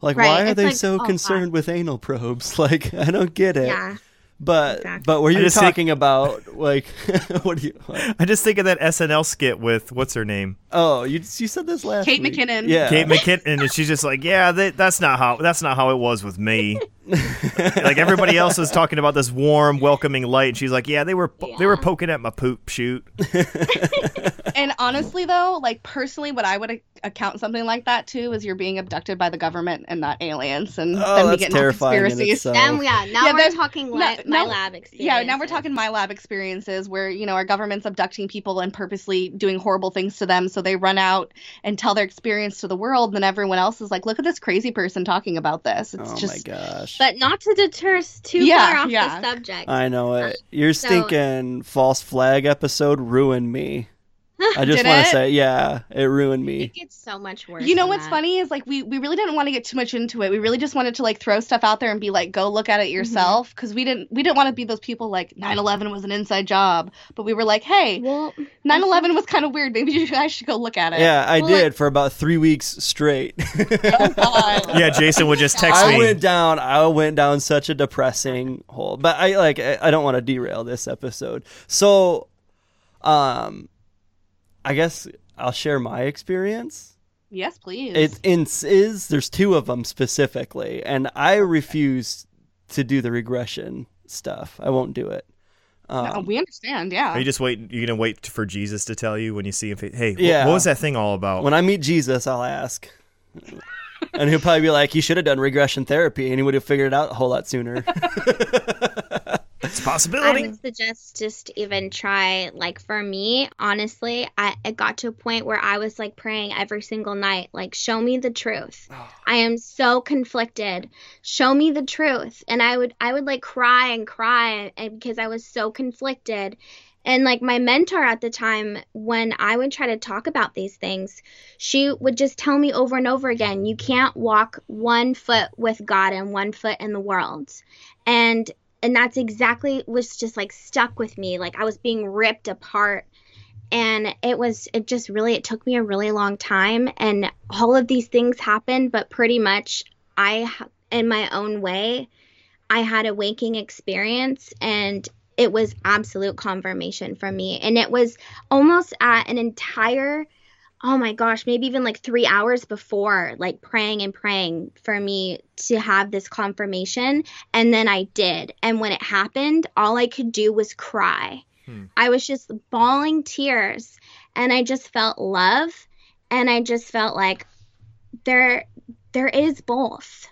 like Right, why are it's they like, so oh, concerned with anal probes? [LAUGHS] Like, I don't get it. Yeah. But Exactly. but were I you just think- talking about like [LAUGHS] what do you? What? I just think of that SNL skit with what's her name, Oh, you you said this last Kate week. McKinnon. Yeah, Kate McKinnon, and she's just like, "Yeah, that, that's not how that's not how it was with me." [LAUGHS] like everybody else is talking about this warm, welcoming light, and she's like, "Yeah, they were they were poking at my poop shoot." [LAUGHS] And honestly, though, like personally, what I would a- account something like that to is you're being abducted by the government and not aliens, and Oh, then we that's get into terrifying in conspiracies. itself. Then, yeah, now Yeah, we're then- talking no, my no, lab experience. Yeah, now we're talking my lab experiences where, you know, our government's abducting people and purposely doing horrible things to them. So they run out and tell their experience to the world. And then everyone else is like, look at this crazy person talking about this. It's Oh just, my gosh. But not to deter us too Yeah, far off yeah. the subject. I know it. Uh, Your so- stinking false flag episode ruined me. I just want to say, yeah, it ruined me. it gets so much worse. you know than what's that. funny is like we, we really didn't want to get too much into it. We really just wanted to like throw stuff out there and be like, go look at it yourself. Cause we didn't, we didn't want to be those people like 9-11 was an inside job. But we were like, hey, Well, 9-11 was kind of weird. Maybe you guys should go look at it. Yeah, I Well, did like- for about three weeks straight. Oh, God. [LAUGHS] Yeah, Jason would just text I me. went down. I went down such a depressing hole. But I like. I I don't want to derail this episode. So, um, I guess I'll share my experience. Yes, please. It in, is there's two of them specifically, and I refuse to do the regression stuff. I won't do it. Um, No, we understand. Yeah. Are you just wait? You're gonna wait for Jesus to tell you when you see him? Hey, wh- Yeah. what was that thing all about? when I meet Jesus, I'll ask. And he'll probably be like, "You should have done regression therapy, and he would have figured it out a whole lot sooner." [LAUGHS] [LAUGHS] it's a possibility. I would suggest just even try like for me, honestly, I it got to a point where I was like praying every single night, like show me the truth. Oh. I am so conflicted. Show me the truth. And I would I would like cry and cry and because I was so conflicted. And like my mentor at the time, when I would try to talk about these things, she would just tell me over and over again, you can't walk one foot with God and one foot in the world. And and that's exactly was just like stuck with me. Like I was being ripped apart. And it was it just really it took me a really long time and all of these things happened, but pretty much I in my own way I had a waking experience and it was absolute confirmation for me. And it was almost at an entire, oh my gosh, maybe even like three hours before, like praying and praying for me to have this confirmation. And then I did. And when it happened, all I could do was cry. Hmm. I was just bawling tears and I just felt love. And I just felt like there, there is both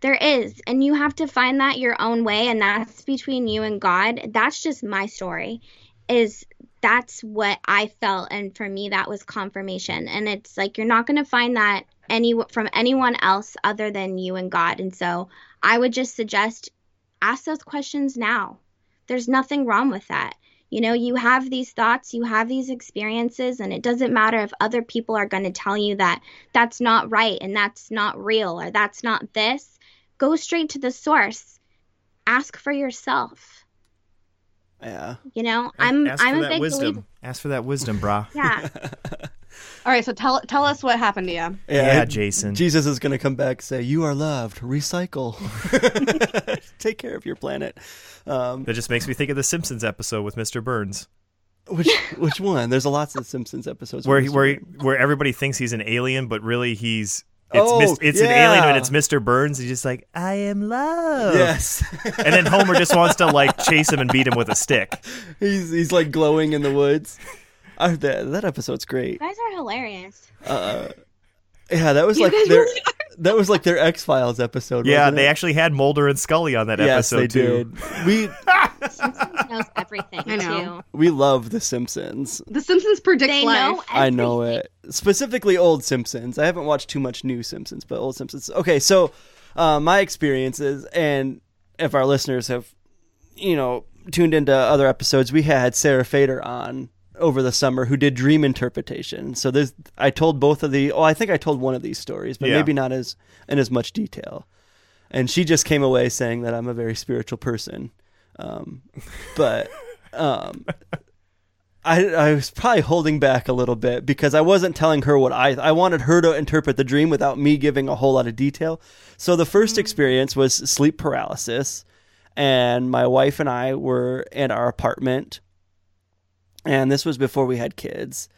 there is. And you have to find that your own way. And that's between you and God. That's just my story. Is that's what I felt. And for me, that was confirmation. And it's like, you're not going to find that any from anyone else other than you and God. And so I would just suggest ask those questions now. There's nothing wrong with that. You know, you have these thoughts, you have these experiences, and it doesn't matter if other people are going to tell you that that's not right and that's not real or that's not this go straight to the source. Ask for yourself. Yeah. You know, I'm Ask I'm for a that big wisdom. believer. Ask for that wisdom, brah. [LAUGHS] Yeah. [LAUGHS] All right, so tell tell us what happened to you. Yeah, yeah Jason. Jesus is going to come back and say, You are loved. Recycle. [LAUGHS] Take care of your planet. Um, That just makes me think of the Simpsons episode with Mr. Burns, which which one? There's a lots of Simpsons episodes where with he, where he, where everybody thinks he's an alien, but really he's it's Oh, mis- it's an alien yeah. and it's Mr. Burns. He's just like I am love. Yes. and then Homer just wants to like chase him and beat him with a stick. he's he's like glowing in the woods. Uh, that, that episode's great. You guys are hilarious. Uh, yeah, that was You like their really that was like their X Files episode. Yeah, wasn't they it? actually had Mulder and Scully on that yes, episode they too. did. We [LAUGHS] Simpsons knows everything I know. too. We love the Simpsons. The Simpsons predict They life. know I know it. Specifically, old Simpsons. I haven't watched too much new Simpsons, but old Simpsons. Okay, so uh, my experiences, and if our listeners have, you know, tuned into other episodes, we had Sarah Fader on over the summer who did dream interpretation. So there's, I told both of the. Oh, I think I told one of these stories, but Yeah. maybe not as in as much detail. And she just came away saying that I'm a very spiritual person, um, but. [LAUGHS] Um, I, I was probably holding back a little bit because I wasn't telling her what I I wanted her to interpret the dream without me giving a whole lot of detail. So the first mm. experience was sleep paralysis, and my wife and I were in our apartment, and this was before we had kids,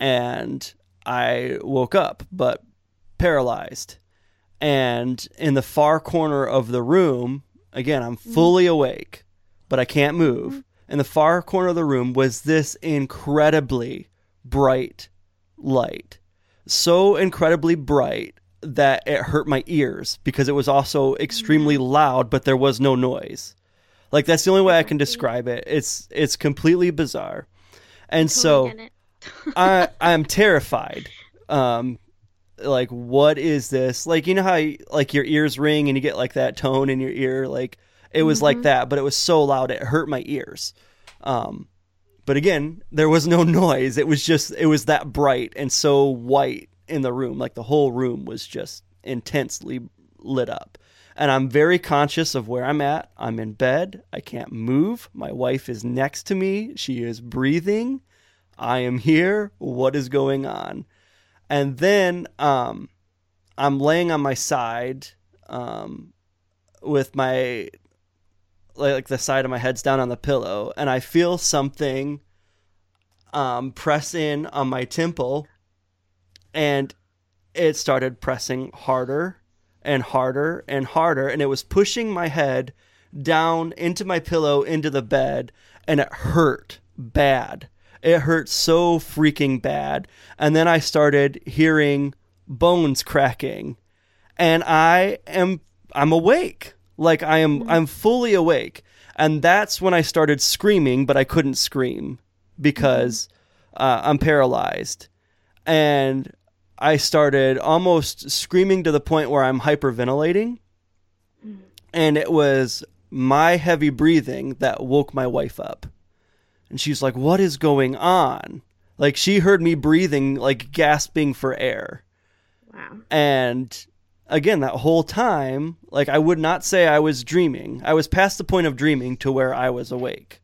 and I woke up but paralyzed, and in the far corner of the room, again I'm mm. fully awake, but I can't move. Mm. In the far corner of the room was this incredibly bright light. So incredibly bright that it hurt my ears because it was also extremely loud, but there was no noise. Like that's the only way I can describe it. It's it's completely bizarre. And so Totally get it. [LAUGHS] I [LAUGHS] I'm terrified. Um like what is this? Like you know how you, like your ears ring and you get like that tone in your ear like it was like that, but it was so loud it hurt my ears. Um but again, there was no [LAUGHS] noise. It was just it was that bright and so white in the room. Like the whole room was just intensely lit up. And I'm very conscious of where I'm at. I'm in bed. I can't move. My wife is next to me. She is breathing. I am here. What is going on? And then um, I'm laying on my side um, with my like the side of my head's down on the pillow, and I feel something um, press in on my temple, and it started pressing harder and harder and harder, and it was pushing my head down into my pillow into the bed, and it hurt bad. It hurt so freaking bad. And then I started hearing bones cracking, and I am I'm awake. Like I am mm-hmm. I'm fully awake. And that's when I started screaming, but I couldn't scream because mm-hmm. uh, I'm paralyzed. And I started almost screaming to the point where I'm hyperventilating. Mm-hmm. And it was my heavy breathing that woke my wife up. And she's like, What is going on? Like, she heard me breathing, like gasping for air. Wow. And again, that whole time, like, I would not say I was dreaming. I was past the point of dreaming to where I was awake.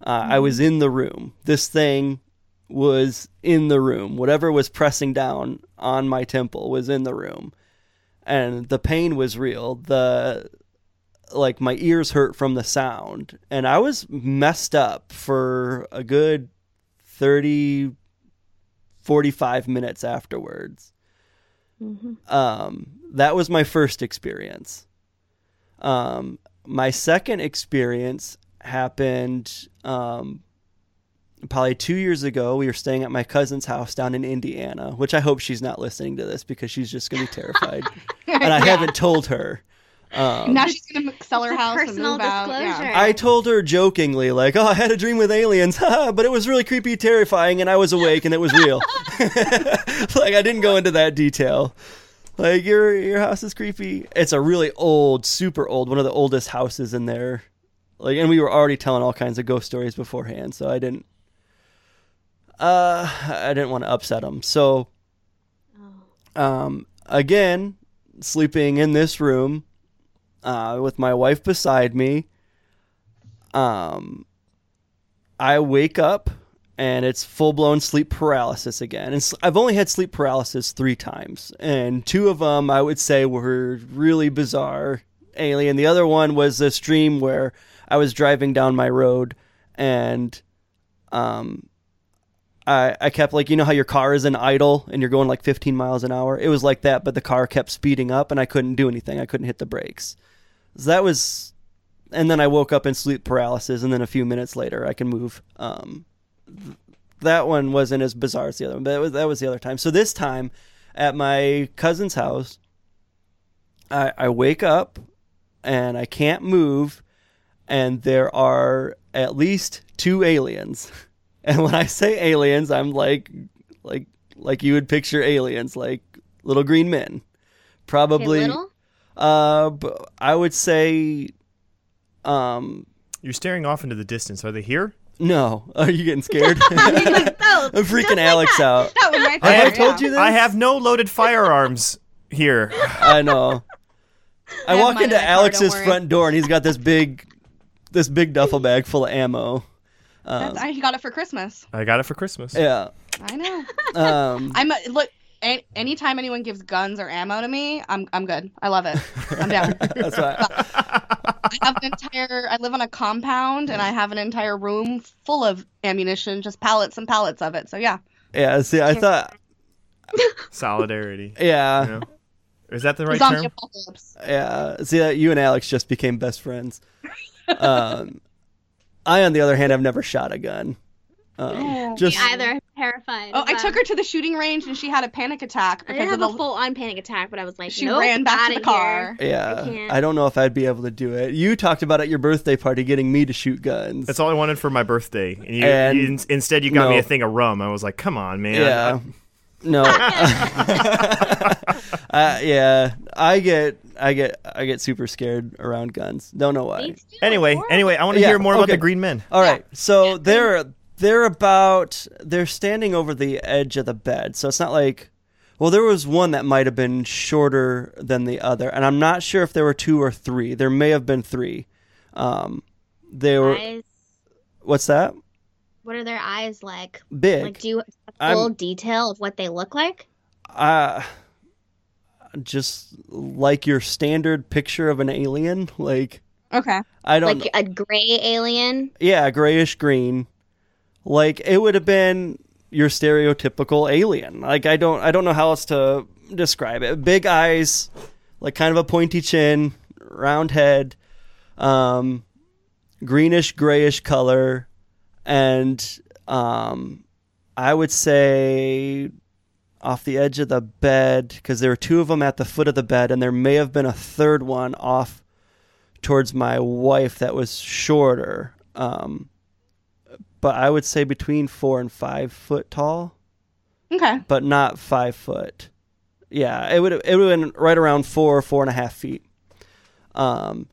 Uh, I was in the room. This thing was in the room. Whatever was pressing down on my temple was in the room. And the pain was real. The like my ears hurt from the sound and I was messed up for a good 30 45 minutes afterwards. Um that was my first experience. Um my second experience happened um probably two years ago. We were staying at my cousin's house down in Indiana, which I hope she's not listening to this because she's just gonna be terrified. [LAUGHS] and I haven't told her. Um, now she's gonna sell her It's a house and personal move out. Yeah. disclosure. I told her jokingly, like, "Oh, I had a dream with aliens, [LAUGHS] but it was really creepy, terrifying, and I was awake, and it was real." [LAUGHS] like, I didn't go into that detail. Like, your your house is creepy. It's a really old, super old, one of the oldest houses in there. Like, and we were already telling all kinds of ghost stories beforehand, so I didn't. Uh, I didn't want to upset them. So, um, again, sleeping in this room, uh, with my wife beside me. Um, I wake up and it's full blown sleep paralysis again. And I've only had sleep paralysis three times, and two of them I would say were really bizarre, alien. The other one was this dream where I was driving down my road and um I, I kept like you know how your car is in idle and you're going like 15 miles an hour it was like that but the car kept speeding up and i couldn't do anything i couldn't hit the brakes so that was and then i woke up in sleep paralysis and then a few minutes later i can move um that one wasn't as bizarre as the other one but that was, that was the other time so this time at my cousin's house i i wake up and i can't move and there are at least two aliens [LAUGHS] and when I say aliens, I'm like, like, like you would picture aliens, like little green men. Probably, little? uh, b- I would say, um, You're staring off into the distance. Are they here? No. [LAUGHS] Are you getting scared? [LAUGHS] I'm freaking Alex that. out. That was my I favorite. have told you this? I have no loaded firearms here. I know. I, I have walk mine into in my car, Alex's don't worry. front door and he's got this big, this big duffel bag full of ammo. Um, That's, I he got it for Christmas. I got it for Christmas. yeah. I know. Um, [LAUGHS] I'm a, look. A, anytime anyone gives guns or ammo to me, I'm I'm good. I love it. I'm down. [LAUGHS] that's why. I have an entire. I live on a compound, and I have an entire room full of ammunition, just pallets and pallets of it. So yeah, Yeah. See, I thought. [LAUGHS] Solidarity. Yeah. You know? Is that the right zombie term? apocalypse. Yeah, see that you and Alex just became best friends. [LAUGHS] Um, I, on the other hand, have never shot a gun. Um, Oh. just Me either. Terrified. Oh, of I took her to the shooting range, and she had a panic attack I because didn't of have the. a full on panic attack, but I was like, she nope, ran back to outta the car. here. yeah, I can't. I don't know if I'd be able to do it. You talked about at your birthday party getting me to shoot guns. That's all I wanted for my birthday. And, you, And- you- in- instead, you got me no. a thing of rum. I was like, come on, man. yeah. No. [LAUGHS] [LAUGHS] uh, yeah, I get, I get, I get super scared around guns. Don't know why. Me too, Anyway, horrible. anyway, I want to Yeah, hear more about okay. the green men. All right. So they're they're about they're standing over the edge of the bed. So it's not like well, there was one that might have been shorter than the other, and I'm not sure if there were two or three. There may have been three. Um, they were Eyes. what's that? What are their eyes like? Big. Like, do you have I'm- full detail of what they look like? uh, just like your standard picture of an alien. [LAUGHS] Like Okay. I don't. Like a gray alien? Yeah, grayish green. Like it would have been your stereotypical alien. Like I don't I don't know how else to describe it. Big eyes, like kind of a pointy chin, round head, um greenish grayish color and um I would say off the edge of the bed because there were two of them at the foot of the bed and there may have been a third one off towards my wife that was shorter. Um, but I would say between four and five foot tall, Okay. but not five foot. Yeah, it would it would have been right around four, four and a half feet. Um,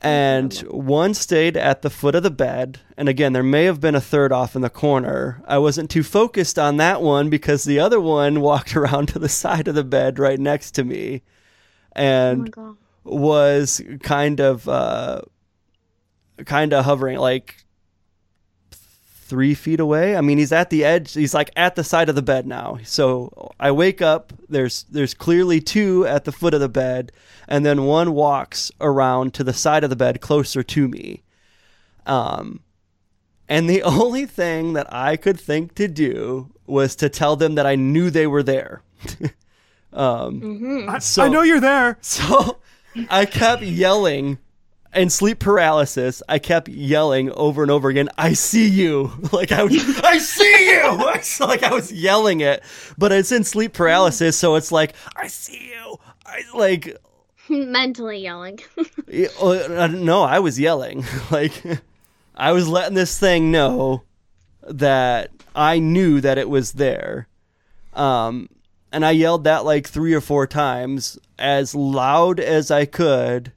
and one stayed at the foot of the bed, and again, there may have been a third off in the corner. I wasn't too focused on that one because the other one [LAUGHS] walked around to the side of the bed right next to me, Oh and god. was kind of uh kind of hovering like three feet away. I mean he's at the edge he's like at the side of the bed now. So i wake up there's there's clearly two at the foot of the bed and then one walks around to the side of the bed closer to me. Um and the [LAUGHS] only thing that i could think to do was to tell them that i knew they were there. [LAUGHS] Um hmm I, So- I know you're there. [LAUGHS] so I kept yelling in sleep paralysis. I kept yelling over and over again, I see you. [LAUGHS] Like I was, [LAUGHS] I see you. [LAUGHS] It's like I was yelling it, but it's in sleep paralysis. So it's like, I see you. I like, Mentally yelling. no, I was yelling. Like I was letting this thing know that I knew that it was there. Um, and I yelled that like three or four times as loud as I could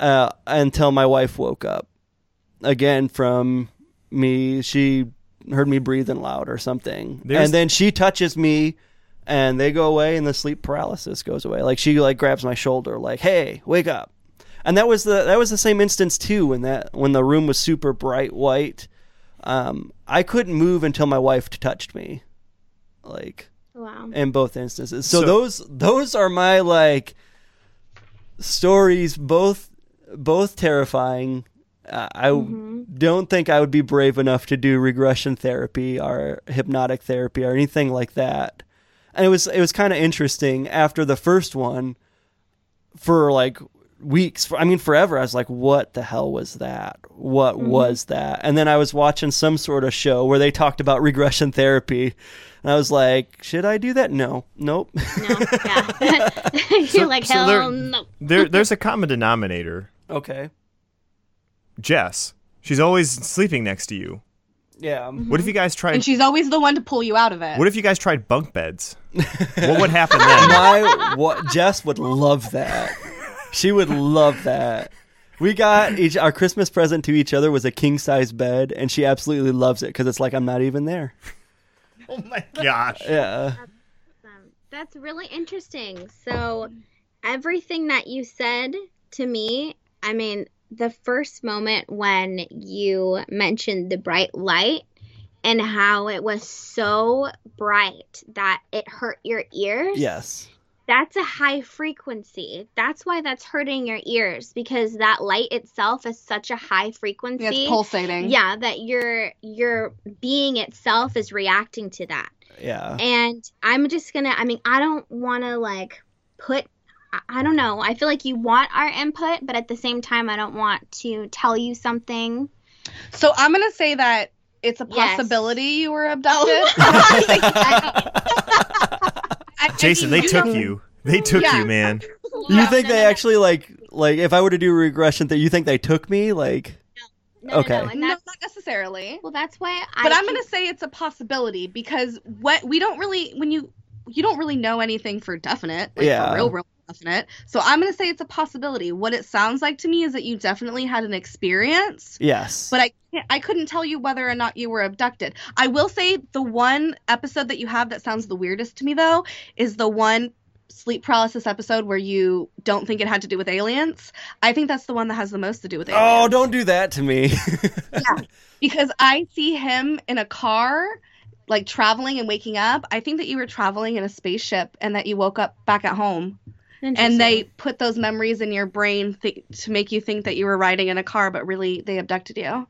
uh, until my wife woke up again from me. She heard me breathing loud or something, There's- and then she touches me, and they go away, and the sleep paralysis goes away. Like she like grabs my shoulder, like, "Hey, wake up!" and that was the that was the same instance too when that when the room was super bright white. Um, I couldn't move until my wife touched me, like Wow. in both instances. So, So- those those are my like stories, both both terrifying. Uh, I don't think I would be brave enough to do regression therapy or hypnotic therapy or anything like that. And it was it was kind of interesting after the first one for like weeks for, i mean forever i was like what the hell was that what was that and then i was watching some sort of show where they talked about regression therapy and i was like should i do that no nope No, yeah. [LAUGHS] [LAUGHS] You're like, so hell there- no. There, [LAUGHS] there's a common denominator. Okay Jess. She's always sleeping next to you. yeah What if you guys tried? And she's always the one to pull you out of it. What if you guys tried bunk beds? [LAUGHS] what would happen then? my what jess would love that she would love that we got each our christmas present to each other was a king size bed and she absolutely loves it because it's like i'm not even there [LAUGHS] Oh my gosh. yeah Um, That's really interesting. So, everything that you said to me, I mean, the first moment when you mentioned the bright light and how it was so bright that it hurt your ears. yes That's a high frequency. That's why that's hurting your ears because that light itself is such a high frequency. Yeah, it's pulsating. Yeah, that your your being itself is reacting to that. yeah And I'm just gonna, I mean, I don't wanna like put, I- I don't know. I feel like you want our input, but at the same time, I don't want to tell you something. So I'm gonna say that it's a Yes. possibility you were [LAUGHS] abducted. I- I Jason, they took you. They took Yeah. [LAUGHS] you, man. You think no, they no, actually like like if I were to do regression that you think they took me like no, no, okay. no, and No, not necessarily. well, that's why I. But I'm can- gonna say it's a possibility because what we don't really when you you don't really know anything for definite, like Yeah. for real, real definite. So I'm gonna say it's a possibility. What it sounds like to me is that you definitely had an experience, yes. but I can't, I couldn't tell you whether or not you were abducted. I will say the one episode that you have that sounds the weirdest to me though is the one sleep paralysis episode where you don't think it had to do with aliens. I think that's the one that has the most to do with oh, aliens. oh, don't do that to me. [LAUGHS] Yeah. Because I see him in a car, like traveling and waking up. I think that you were traveling in a spaceship and that you woke up back at home. And they put those memories in your brain th- to make you think that you were riding in a car, but really they abducted you.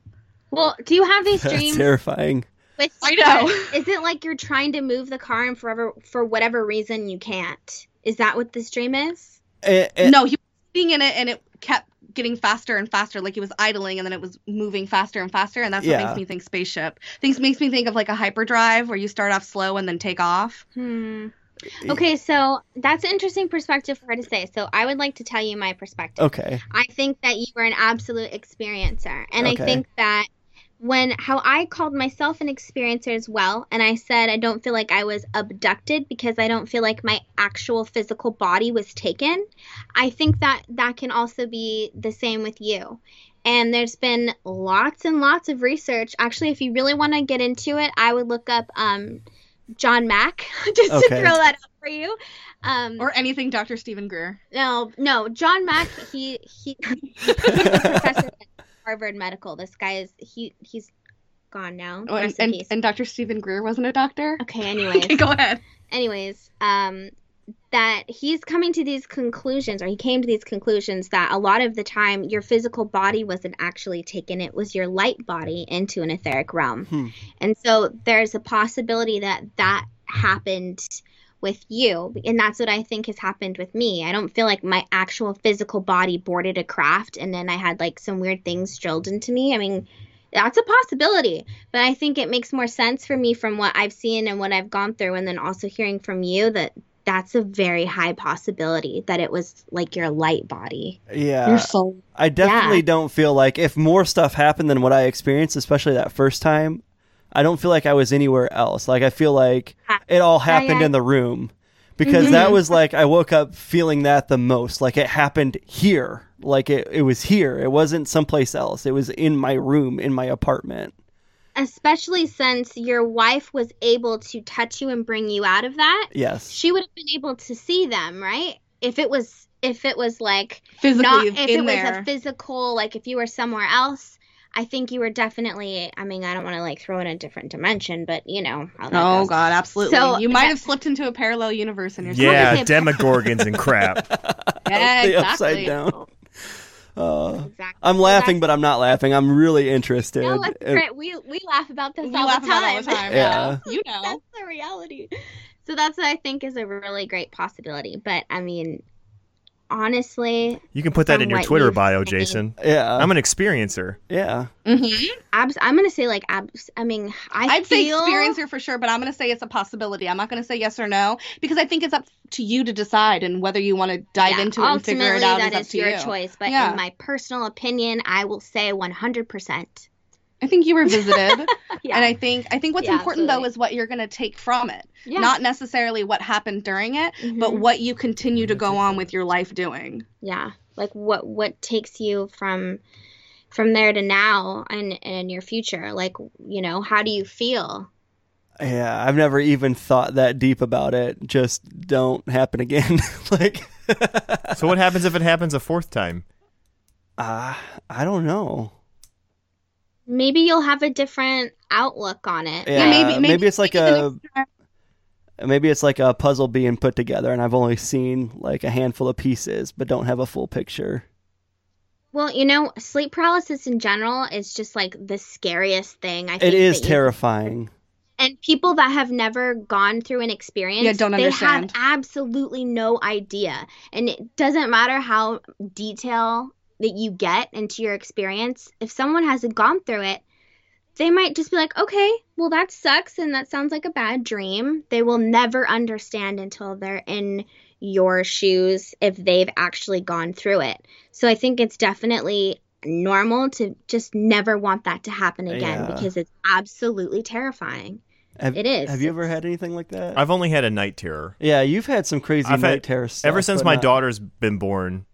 Well, do you have these [LAUGHS] That's dreams terrifying. with? I know. Is it like you're trying to move the car and forever for whatever reason you can't? Is that what this dream is? Eh, eh, no, he was sitting in it and it kept getting faster and faster, like it was idling and then it was moving faster and faster. And that's what makes me think spaceship. Things makes me think of like a hyperdrive where you start off slow and then take off. Hmm. Okay, so that's an interesting perspective for her to say. So I would like to tell you my perspective. Okay. I think that you were an absolute experiencer. And Okay. I think that when how I called myself an experiencer as well, and I said I don't feel like I was abducted because I don't feel like my actual physical body was taken. I think that that can also be the same with you. And there's been lots and lots of research. Actually, if you really want to get into it, I would look up um, John Mack [LAUGHS] just to throw that out for you. Um, Or anything Dr. Steven Greer. no, no, John Mack. He he he's professor [LAUGHS] at Harvard Medical. This guy is he he's gone now. Oh, and, and, and Dr. Steven Greer wasn't a doctor? okay, [LAUGHS] anyways, Okay, go ahead. anyways, um, that he's coming to these conclusions, or he came to these conclusions that a lot of the time your physical body wasn't actually taken; it was your light body into an etheric realm, Hmm. and so there's a possibility that that happened with you and that's what i think has happened with me i don't feel like my actual physical body boarded a craft and then i had like some weird things drilled into me i mean that's a possibility but i think it makes more sense for me from what i've seen and what i've gone through and then also hearing from you that that's a very high possibility that it was like your light body Yeah. Your soul. I definitely Yeah. don't feel like if more stuff happened than what I experienced, especially that first time, I don't feel like I was anywhere else. Like I feel like it all happened yeah. in the room. Because mm-hmm. that was like I woke up feeling that the most. Like it happened here. Like it, it was here. It wasn't someplace else. It was in my room, in my apartment. especially since your wife was able to touch you and bring you out of that Yes. she would have been able to see them, right? if it was if it was like Physically not if in it was there. a physical like if you were somewhere else i think you were definitely i mean i don't want to like throw in a different dimension but you know how that Oh goes. God, absolutely. So, you might that- have slipped into a parallel universe in your Yeah, hip- demogorgons and crap. [LAUGHS] Yeah, [LAUGHS] The upside exactly. down. [LAUGHS] Uh, exactly I'm laughing, but I'm not laughing. I'm really interested. no, it's Uh, great. We we laugh about this We all, laugh the about time. all the time. Yeah. Yeah, you know. that's the reality. So that's what I think is a really great possibility. But I mean, honestly, You can put that in your Twitter bio, seen. Jason. Yeah. I'm an experiencer. yeah. Mhm. abs. I'm gonna say like abs. I mean, I I'd say experiencer for sure, but I'm going to say it's a possibility. I'm not going to say yes or no because I think it's up to you to decide and whether you want to dive Yeah, into it and figure it out that is up is to your you. choice. But Yeah. in my personal opinion, I will say 100. Percent I think you were visited, [LAUGHS] Yeah. and I think I think what's Yeah, important though is what you're going to take from it, yeah. not necessarily what happened during it, but Mhm. what you continue to go on with your life doing. yeah like what what takes you from from there to now and and your future like you know how do you feel Yeah. I've never even thought that deep about it. Just don't happen again. [LAUGHS] like, So what happens if it happens a fourth time? uh, I don't know. Maybe you'll have a different outlook on it Yeah, maybe, maybe it's like a- Maybe it's like a puzzle being put together, and I've only seen like a handful of pieces, but don't have a full picture. well you know sleep paralysis in general is just like the scariest thing i think It is terrifying. and people that have never gone through an experience Yeah, don't they understand. have absolutely no idea and it doesn't matter how detail that you get into your experience if someone hasn't gone through it they might just be like okay well that sucks and that sounds like a bad dream they will never understand until they're in your shoes if they've actually gone through it so i think it's definitely normal to just never want that to happen again Yeah. because it's absolutely terrifying Have, It is. Have you ever had anything like that? I've only had a night terror. yeah, you've had some crazy I've night had- terror stuff. Ever since my not- daughter's been born,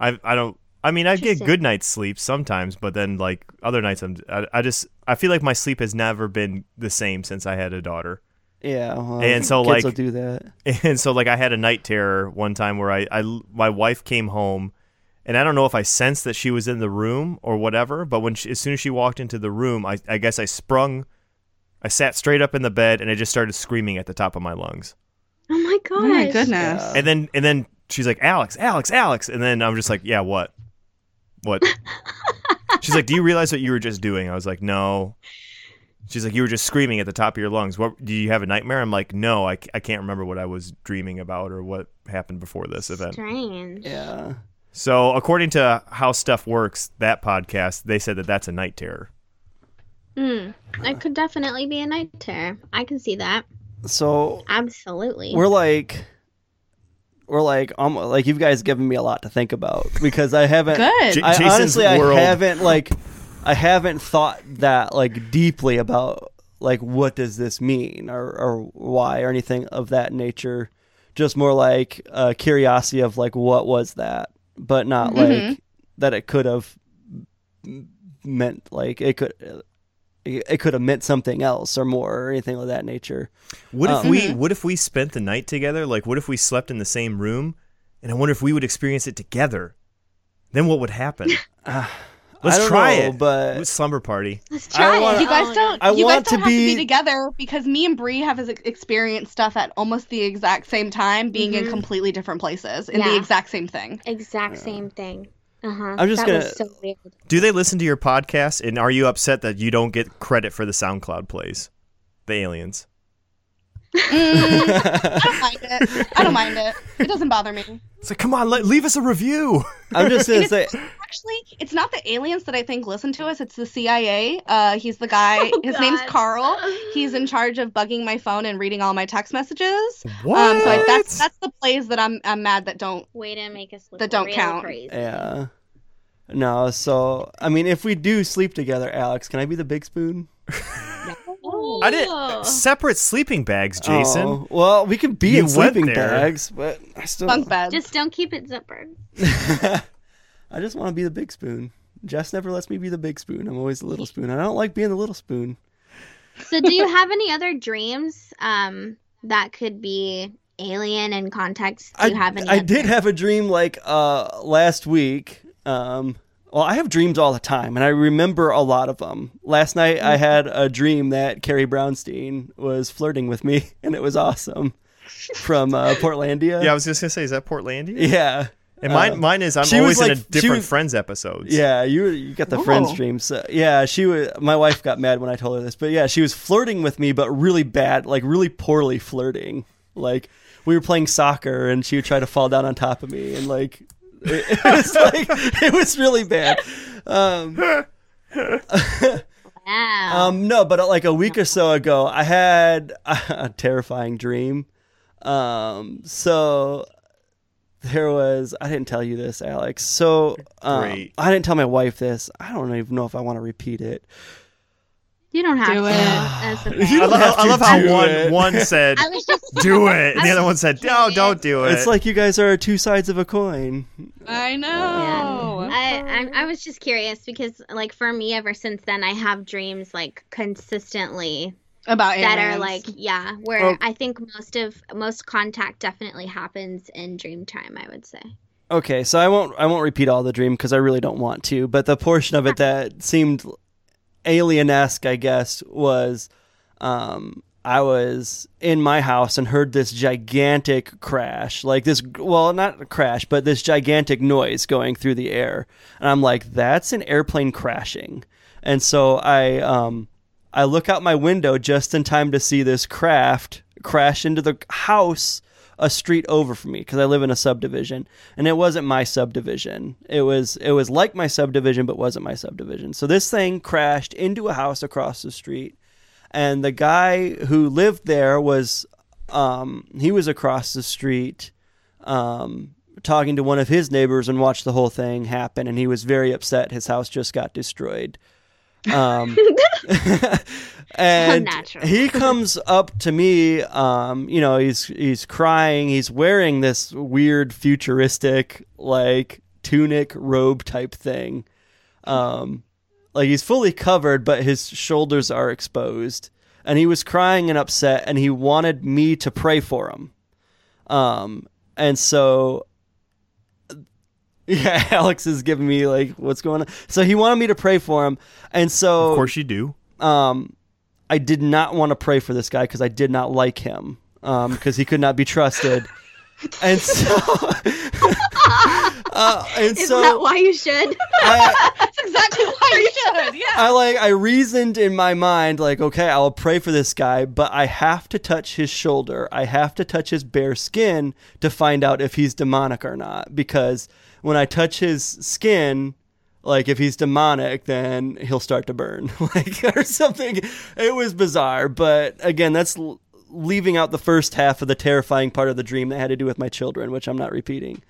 I I don't. I mean, I get good night's sleep sometimes, but then like other nights, I'm I, I just I feel like my sleep has never been the same since I had a daughter. Yeah, well, And so, kids like- will do that. [LAUGHS] And so like I had a night terror one time where I, I my wife came home and I don't know if I sensed that she was in the room or whatever, but when she, as soon as she walked into the room, I, I guess I sprung I sat straight up in the bed and I just started screaming at the top of my lungs. Oh my god! Oh my goodness. Yeah. And then and then she's like, "Alex, Alex, Alex." And then I'm just like, "Yeah, what?" What? [LAUGHS] she's like, "Do you realize what you were just doing?" I was like, "No." She's like, "You were just screaming at the top of your lungs. What do you have a nightmare?" I'm like, "No, I, I can't remember what I was dreaming about or what happened before this event." Strange. Yeah. So, according to how stuff works, that podcast, they said that that's a night terror. Hmm. It could definitely be a night terror. I can see that. So Absolutely. we're like, we're like, um, like you guys given me a lot to think about because I haven't. Good. J- I Jason's honestly, I haven't like, I haven't thought that like deeply about like what does this mean or or why or anything of that nature. Just more like a curiosity of like what was that, but not Mhm. like that it could have meant like it could. It could have meant something else or more or anything of that nature. What if Um, we Mhm. what if we spent the night together? Like what if we slept in the same room? And I wonder if we would experience it together. Then what would happen? [SIGHS] [SIGHS] Uh, Let's I don't try know, it. but Let's slumber party. Let's I try wanna- it. you guys don't. I you want guys to don't have to be- be together because me and Bree have experienced stuff at almost the exact same time, being in Mhm. completely different places in the exact same thing. Exact same thing. Uh huh. I'm just that gonna- so. Do they listen to your podcast and are you upset that you don't get credit for the SoundCloud plays? The aliens. Mm, I don't mind it. I don't mind it. It doesn't bother me. It's like, come on, let, leave us a review. I'm just gonna [LAUGHS] say, Actually, it's not the aliens that I think listen to us. It's the CIA. Uh, he's the guy. [LAUGHS] Oh, his name's Carl. [LAUGHS] He's in charge of bugging my phone and reading all my text messages. What? Um, so I, that's that's the plays that I'm I'm mad that don't. Way to make us look That don't real count. crazy. yeah. No, so I mean, if we do sleep together, Alex, can I be the big spoon? I didn't separate sleeping bags, Jason. Oh, well, we can be You in sleeping bags, but I still. Bunk beds. Just don't keep it zippered. [LAUGHS] I just want to be the big spoon. Jess never lets me be the big spoon. I'm always the little spoon. I don't like being the little spoon. So, do you have any other dreams um, that could be alien in context? Do I, have any? I other- did have a dream like uh, last week. Um, well, I have dreams all the time, and I remember a lot of them. Last night, Mm-hmm. I had a dream that Carrie Brownstein was flirting with me, [LAUGHS] and it was awesome. From uh, Portlandia. Yeah, I was just gonna say, is that Portlandia? Yeah. And mine, Uh, mine is I'm always in a different was- Friends episodes. Yeah, you you got the friends Oh. dream. So yeah, she was. My wife got mad when I told her this, but yeah, she was flirting with me, but really bad, like really poorly flirting. Like we were playing soccer, and she would try to fall down on top of me, and like it, it was like it was really bad. Um, [LAUGHS] Wow. um, no, but like a week or so ago, I had [LAUGHS] a terrifying dream. Um, so there was, I didn't tell you this, Alex. So um, I didn't tell my wife this. I don't even know if I want to repeat it. You don't have do to. it. That's okay. You I, don't lo- have I to love how do one it. one [LAUGHS] said I was just do [LAUGHS] it, and the other one said no, don't do it. It's like you guys are two sides of a coin. I know. Yeah. I, I I was just curious because like for me ever since then I have dreams like consistently About that aliens. are like yeah where Oh. I think most of most contact definitely happens in dream time I would say. Okay, so I won't I won't repeat all the dream because I really don't want to. But the portion of it that seemed alien esque, I guess, was um, I was in my house and heard this gigantic crash, like this. Well, not a crash, but this gigantic noise going through the air, and I'm like, "That's an airplane crashing." And so I um, I look out my window just in time to see this craft crash into the house a street over from me because I live in a subdivision, and it wasn't my subdivision. It was it was like my subdivision, but wasn't my subdivision. So this thing crashed into a house across the street, and the guy who lived there was um, he was across the street. Um, talking to one of his neighbors and watched the whole thing happen and he was very upset his house just got destroyed um, [LAUGHS] and Unnatural. he comes up to me um, you know he's he's crying he's wearing this weird futuristic like tunic robe type thing. Um, like he's fully covered but his shoulders are exposed. And he was crying and upset and he wanted me to pray for him. Um, and so [LAUGHS] yeah, Alex is giving me like what's going on. So he wanted me to pray for him, and so of course you do. um, I did not want to pray for this guy because I did not like him because he could not be trusted, [LAUGHS] and so [LAUGHS] uh, and Is so that why you should? I, That's exactly why you should. Yeah. I like I reasoned in my mind like okay I'll pray for this guy but I have to touch his shoulder I have to touch his bare skin to find out if he's demonic or not because when I touch his skin like if he's demonic then he'll start to burn [LAUGHS] like or something. It was bizarre but again that's leaving out the first half of the terrifying part of the dream that had to do with my children which I'm not repeating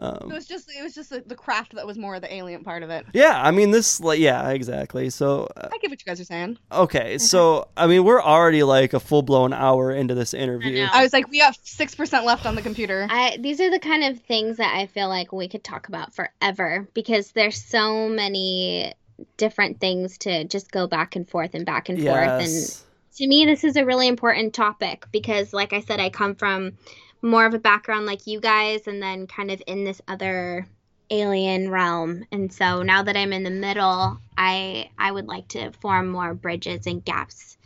It was just it was just the, the craft that was more the alien part of it. yeah I mean this like yeah exactly so uh, I get what you guys are saying. Okay, so I mean, we're already like a full blown hour into this interview. I. I was like, we have six percent left on the computer. I these are the kind of things that I feel like we could talk about forever because there's so many different things to just go back and forth and back and forth and to me this is a really important topic because like i said i come from more of a background like you guys and then kind of in this other alien realm and so now that i'm in the middle i i would like to form more bridges and gaps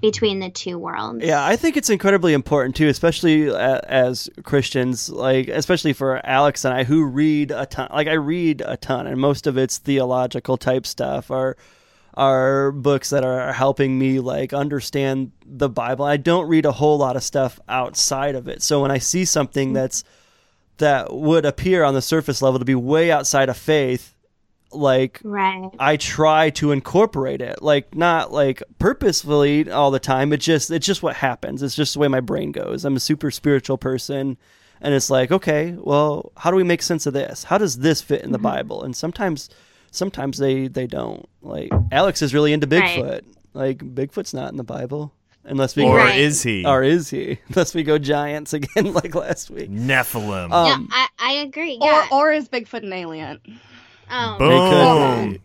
between the two worlds Yeah, I think it's incredibly important too, especially uh, as Christians, like especially for Alex and I, who read a ton. Like I read a ton, and most of it's theological type stuff, or are books that are helping me like understand the Bible. I don't read a whole lot of stuff outside of it. So when I see something mm-hmm. that's that would appear on the surface level to be way outside of faith, like right I try to incorporate it, like not like purposefully all the time. It just it's just what happens. It's just the way my brain goes. I'm a super spiritual person, and it's like, okay, well, how do we make sense of this? How does this fit in the mm-hmm. Bible? And sometimes, sometimes they they don't. Like Alex is really into Right. Bigfoot. Like Bigfoot's not in the Bible unless we Or go, is he? or is he? [LAUGHS] Unless we go giants again, [LAUGHS] like last week. Nephilim. Um, yeah I, I agree yeah Or or is Bigfoot an alien? oh, They could Boom.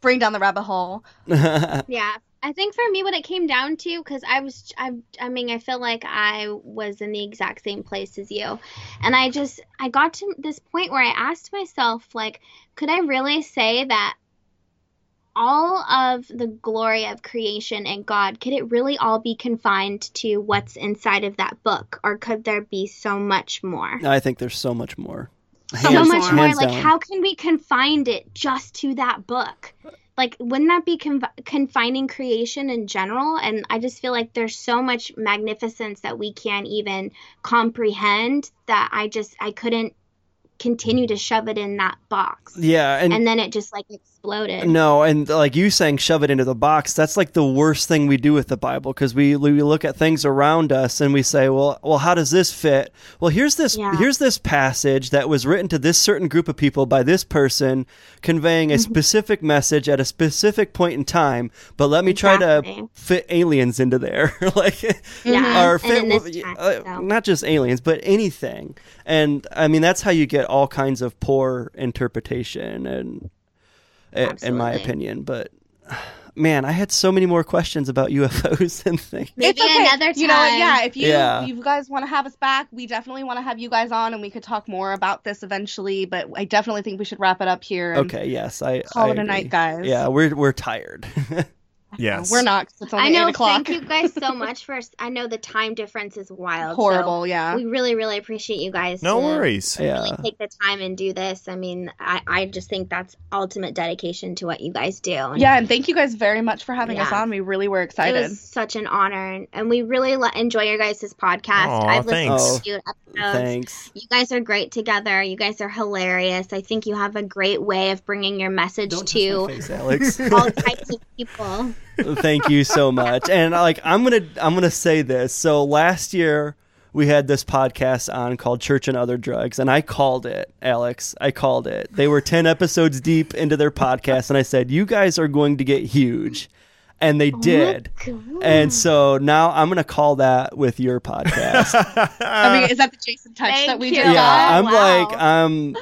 Bring down the rabbit hole. [LAUGHS] yeah I think for me, what it came down to, because I was, I, I mean, I feel like I was in the exact same place as you, and I just, I got to this point where I asked myself, like, could I really say that all of the glory of creation and God, could it really all be confined to what's inside of that book, or could there be so much more? I think there's so much more. so Hands- much more. Like, down. how can we confine it just to that book? Like, wouldn't that be conf- confining creation in general? And I just feel like there's so much magnificence that we can't even comprehend that I just I couldn't continue to shove it in that box. Yeah, and, And then it just like exploded. no, and like you saying, shove it into the box. That's like the worst thing we do with the Bible because we we look at things around us and we say, well, well, how does this fit? Well, here's this Yeah. here's this passage that was written to this certain group of people by this person, conveying a Mm-hmm. specific message at a specific point in time. But let me try to fit aliens into there, [LAUGHS] like Yeah, [LAUGHS] or fit in this well, text, uh, so. not just aliens, but anything. And I mean, that's how you get all kinds of poor interpretation, and i- in my opinion. But [SIGHS] man, I had so many more questions about UFOs [LAUGHS] and things. Maybe it's okay. another time. You know, yeah. If you Yeah. you guys want to have us back, we definitely want to have you guys on, and we could talk more about this eventually. But I definitely think we should wrap it up here. Okay, yes, I Call I it a night, guys. Yeah, we're we're tired. [LAUGHS] Yes. We're not. it's only I know. eight o'clock. Thank you [LAUGHS] guys so much for. I know the time difference is wild. so Horrible. yeah. we really, really appreciate you guys. No to worries. yeah, Really take the time and do this. I mean, I, I just think that's ultimate dedication to what you guys do. And Yeah, and thank you guys very much for having us on. We really were excited. It was such an honor, and, and we really le- enjoy your guys' podcast. Aw, I've listened thanks. to a few oh, episodes. thanks. You guys are great together. You guys are hilarious. I think you have a great way of bringing your message Don't to face, Alex. all types of people. [LAUGHS] Thank you so much. And like I'm gonna I'm gonna say this. So last year we had this podcast on called Church and Other Drugs, and I called it, Alex. I called it. They were ten episodes deep into their podcast, and I said, You guys are going to get huge. And they oh did. And so now I'm gonna call that with your podcast. [LAUGHS] I mean, is that the Jason touch Thank that we you. just yeah, got? I'm wow. like I'm Are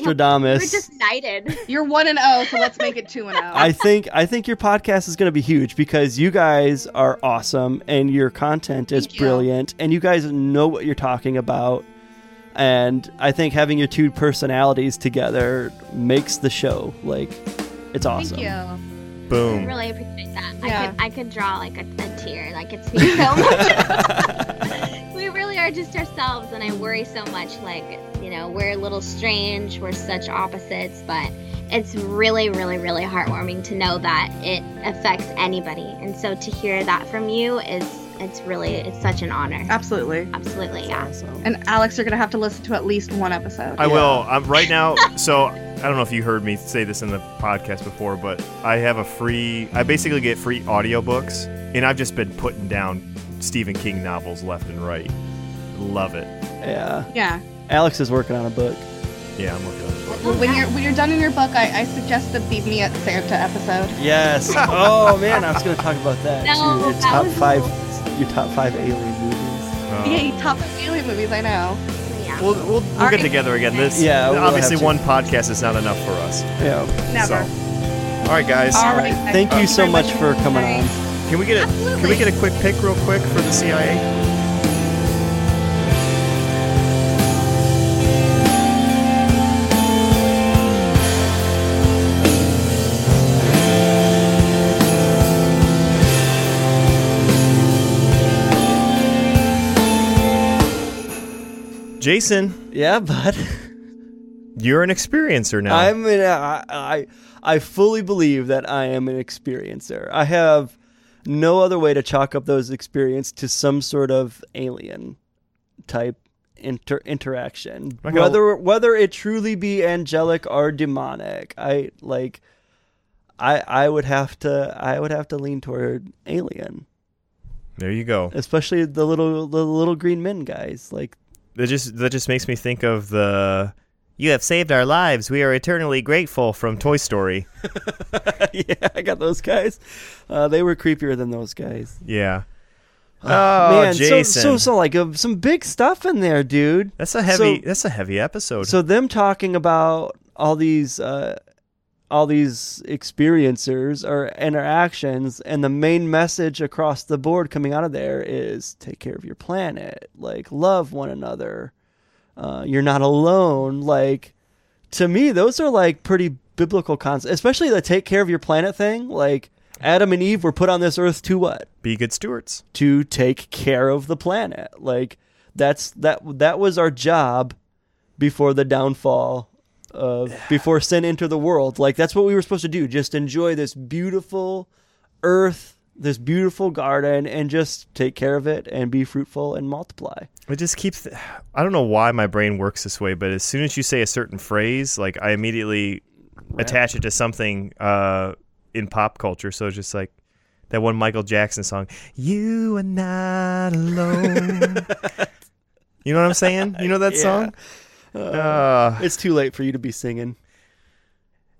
you- We're just knighted. You're one and zero, so let's make it two and oh. zero. I think I think your podcast is going to be huge because you guys are awesome and your content is Thank you. brilliant and you guys know what you're talking about. And I think having your two personalities together makes the show like it's awesome. Thank you. I Boom. really appreciate that. Yeah. I could I could draw like a, a tear. Like it's [LAUGHS] me so much. [LAUGHS] we really are just ourselves, and I worry so much. Like you know, we're a little strange. We're such opposites, but it's really, really, really heartwarming to know that it affects anybody. And so to hear that from you is it's really it's such an honor. Absolutely. Absolutely, yeah. Awesome. And Alex, you're gonna have to listen to at least one episode. I Yeah. will. I'm right now. So I don't know if you heard me say this in the podcast before, but I have a free. I basically get free audiobooks, and I've just been putting down Stephen King novels left and right. Love it. Yeah. yeah. Alex is working on a book. Yeah, I'm looking at it. Well, when you're when you're done in your book, I, I suggest the Beat Me at Santa episode. Yes. [LAUGHS] oh man, I was going to talk about that No, too. Your that top was 5 your top 5 alien movies. Uh, Yay, top of alien movies, I know. Yeah. We'll, we'll, we'll get Alright. together again. This Yeah, we'll obviously one podcast is not enough for us. Yeah. Never. So, all right, guys. All All right. right. Thank you so much for coming Bye. on. Can we get a Can we get a quick pick real quick for the CIA? Jason, Yeah, bud. you're an experiencer now. I'm an, I, I I fully believe that I am an experiencer. I have no other way to chalk up those experience to some sort of alien type inter- interaction. Whether whether it truly be angelic or demonic, I like I I would have to I would have to lean toward alien, there you go. especially the little the little green men guys. Like That just that just makes me think of the "You have saved our lives. We are eternally grateful" from Toy Story. [LAUGHS] yeah, I got those guys. Uh, they were creepier than those guys. Yeah. Oh, Oh, man, so, Jason. so so like uh, some big stuff in there, dude. That's a heavy. So- that's a heavy episode. So them talking about all these uh, all these experiencers or interactions and the main message across the board coming out of there is take care of your planet like love one another uh, you're not alone like to me those are like pretty biblical concepts especially the take care of your planet thing like adam and eve were put on this earth to what Be good stewards. to take care of the planet. Like that's that that was our job before the downfall of before sin entered the world. Like that's what we were supposed to do. Just enjoy this beautiful earth, this beautiful garden and just take care of it and be fruitful and multiply. It just keeps. I don't know why my brain works this way, but as soon as you say a certain phrase, like I immediately attach it to something uh, in pop culture. So it's just like that one Michael Jackson song, "You Are Not Alone." [LAUGHS] you know what I'm saying? You know that Yeah. song? Uh, It's too late for you to be singing.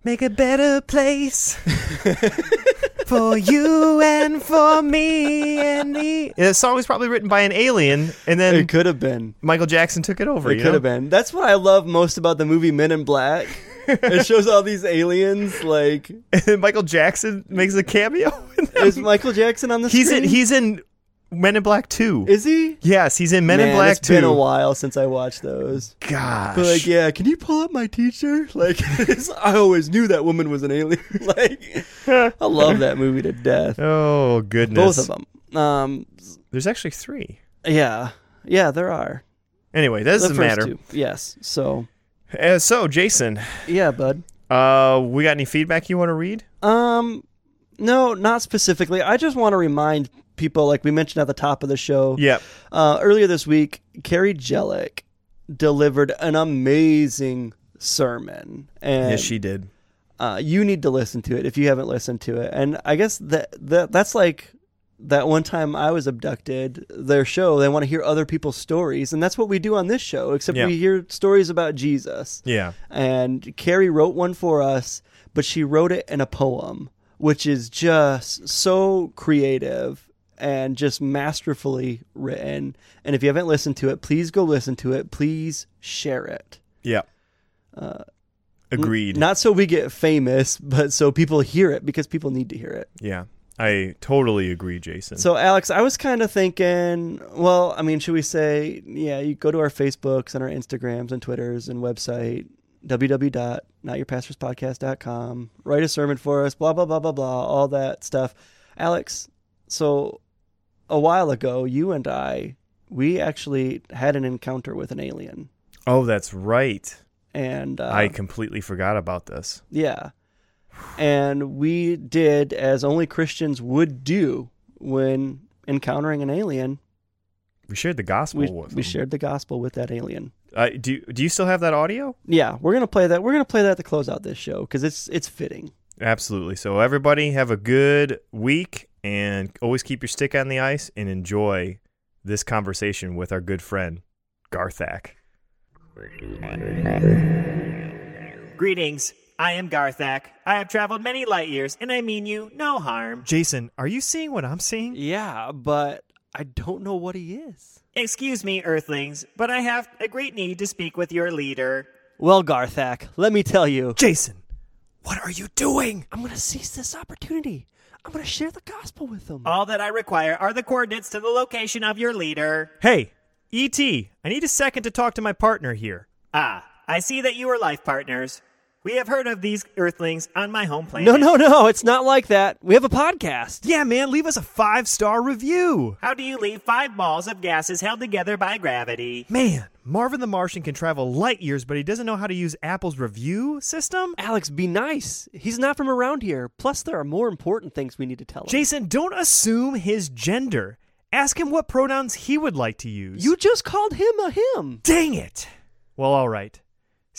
make a better place [LAUGHS] for you and for me and the. The song was probably written by an alien, and then It could have been. Michael Jackson took it over. It you could know? have been. That's what I love most about the movie Men in Black. it [LAUGHS] shows all these aliens like And then Michael Jackson makes a cameo. in them. is Michael Jackson on the he's screen? in he's in Men in Black Two. Is he? yes, he's in Men Man, in Black it's Two. been a while since I watched those. Gosh. But like, yeah, can you pull up my teacher? [LAUGHS] Like, I always knew that woman was an alien. [LAUGHS] like, I love that movie to death. [LAUGHS] Oh goodness. Both of them. Um, There's actually three. yeah, yeah, there are. Anyway, that doesn't matter. two. Yes. So, Uh, so Jason, yeah, bud. uh, we got any feedback you want to read? Um, no, not specifically. I just want to remind people, like we mentioned at the top of the show, Yep. uh, earlier this week, Carrie Jellick delivered an amazing sermon, and yes, she did. uh, you need to listen to it if you haven't listened to it. And I guess that, that that's like that one time I was abducted. Their show, they want to hear other people's stories, and that's what we do on this show. Except Yeah. we hear stories about Jesus. Yeah. And Carrie wrote one for us, but she wrote it in a poem, which is just so creative and just masterfully written. And if you haven't listened to it, please go listen to it. Please share it. Yeah. Uh, Agreed. Not so we get famous, but so people hear it because people need to hear it. yeah. I totally agree, Jason. So, Alex, I was kind of thinking, well, I mean, should we say, yeah, you go to our Facebooks and our Instagrams and Twitters and website, www.notyourpastorspodcast.com, write a sermon for us, blah, blah, blah, blah, blah, all that stuff. Alex, so a while ago, you and I, we actually had an encounter with an alien. oh, that's right. And uh, I completely forgot about this. Yeah. And we did as only Christians would do when encountering an alien. We shared the gospel We, with we them. shared the gospel with that alien. Uh, do Do you still have that audio? Yeah, we're gonna play that. We're gonna play that to close out this show because it's it's fitting. Absolutely. So everybody have a good week and always keep your stick on the ice and enjoy this conversation with our good friend Garthak. Greetings. I am Garthak. I have traveled many light years, and I mean you no harm. Jason, are you seeing what I'm seeing? Yeah, but I don't know what he is. Excuse me, Earthlings, but I have a great need to speak with your leader. Well, Garthak, let me tell you, Jason, what are you doing? I'm gonna seize this opportunity. I'm gonna share the gospel with them. All that I require are the coordinates to the location of your leader. Hey, E.T., I need a second to talk to my partner here. Ah, I see that you are life partners. We have heard of these Earthlings on my home planet. no, no, no, it's not like that. We have a podcast. Yeah, man, leave us a five star review. How do you leave five balls of gases held together by gravity? Man, Marvin the Martian can travel light years, but he doesn't know how to use Apple's review system? Alex, be nice. He's not from around here. Plus, there are more important things we need to tell him. Jason, don't assume his gender. Ask him what pronouns he would like to use. you just called him a him. dang it! Well, all right.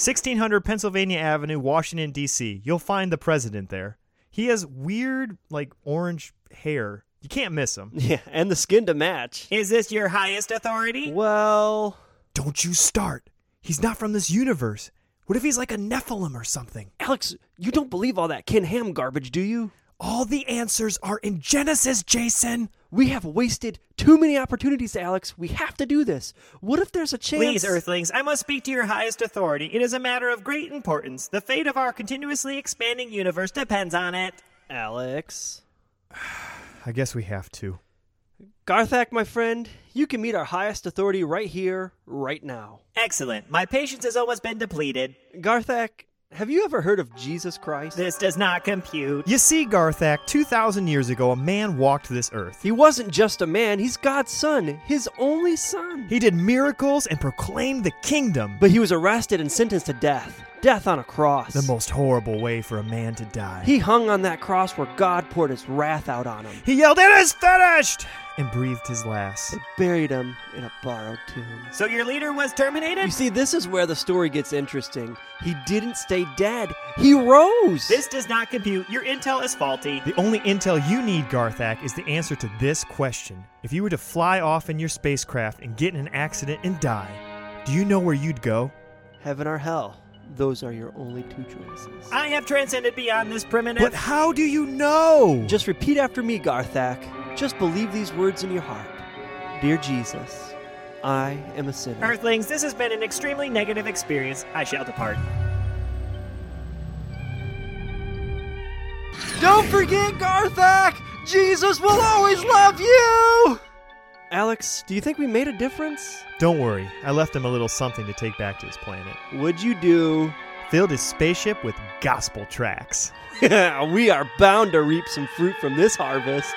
1600 Pennsylvania Avenue, Washington, D.C. You'll find the president there. He has weird, like, orange hair. You can't miss him. [LAUGHS] Yeah, and the skin to match. Is this your highest authority? Well, Don't you start. He's not from this universe. What if he's like a Nephilim or something? Alex, you don't believe all that Ken Ham garbage, do you? All the answers are in Genesis, Jason. We have wasted too many opportunities, Alex. We have to do this. What if there's a chance? Please, Earthlings, I must speak to your highest authority. It is a matter of great importance. The fate of our continuously expanding universe depends on it. Alex. [SIGHS] I guess we have to. Garthak, my friend, you can meet our highest authority right here, right now. Excellent. My patience has almost been depleted. Garthak, have you ever heard of Jesus Christ? This does not compute. You see, Garthak, 2,000 years ago, a man walked this earth. He wasn't just a man, he's God's son, his only son. He did miracles and proclaimed the kingdom. But he was arrested and sentenced to death. Death on a cross. the most horrible way for a man to die. He hung on that cross where God poured his wrath out on him. He yelled, It is finished! And breathed his last. They buried him in a borrowed tomb. So your leader was terminated? You see, this is where the story gets interesting. He didn't stay dead, he rose. This does not compute. Your intel is faulty. The only intel you need, Garthak, is the answer to this question. If you were to fly off in your spacecraft and get in an accident and die, do you know where you'd go? Heaven or hell, those are your only two choices. I have transcended beyond this primitive. But how do you know? Just repeat after me, Garthak. Just believe these words in your heart. Dear Jesus, I am a sinner. Earthlings, this has been an extremely negative experience. I shall depart. Don't forget, Garthak! Jesus will always love you! Alex, do you think we made a difference? Don't worry, I left him a little something to take back to his planet. Would you do? Filled his spaceship with gospel tracks. [LAUGHS] we are bound to reap some fruit from this harvest.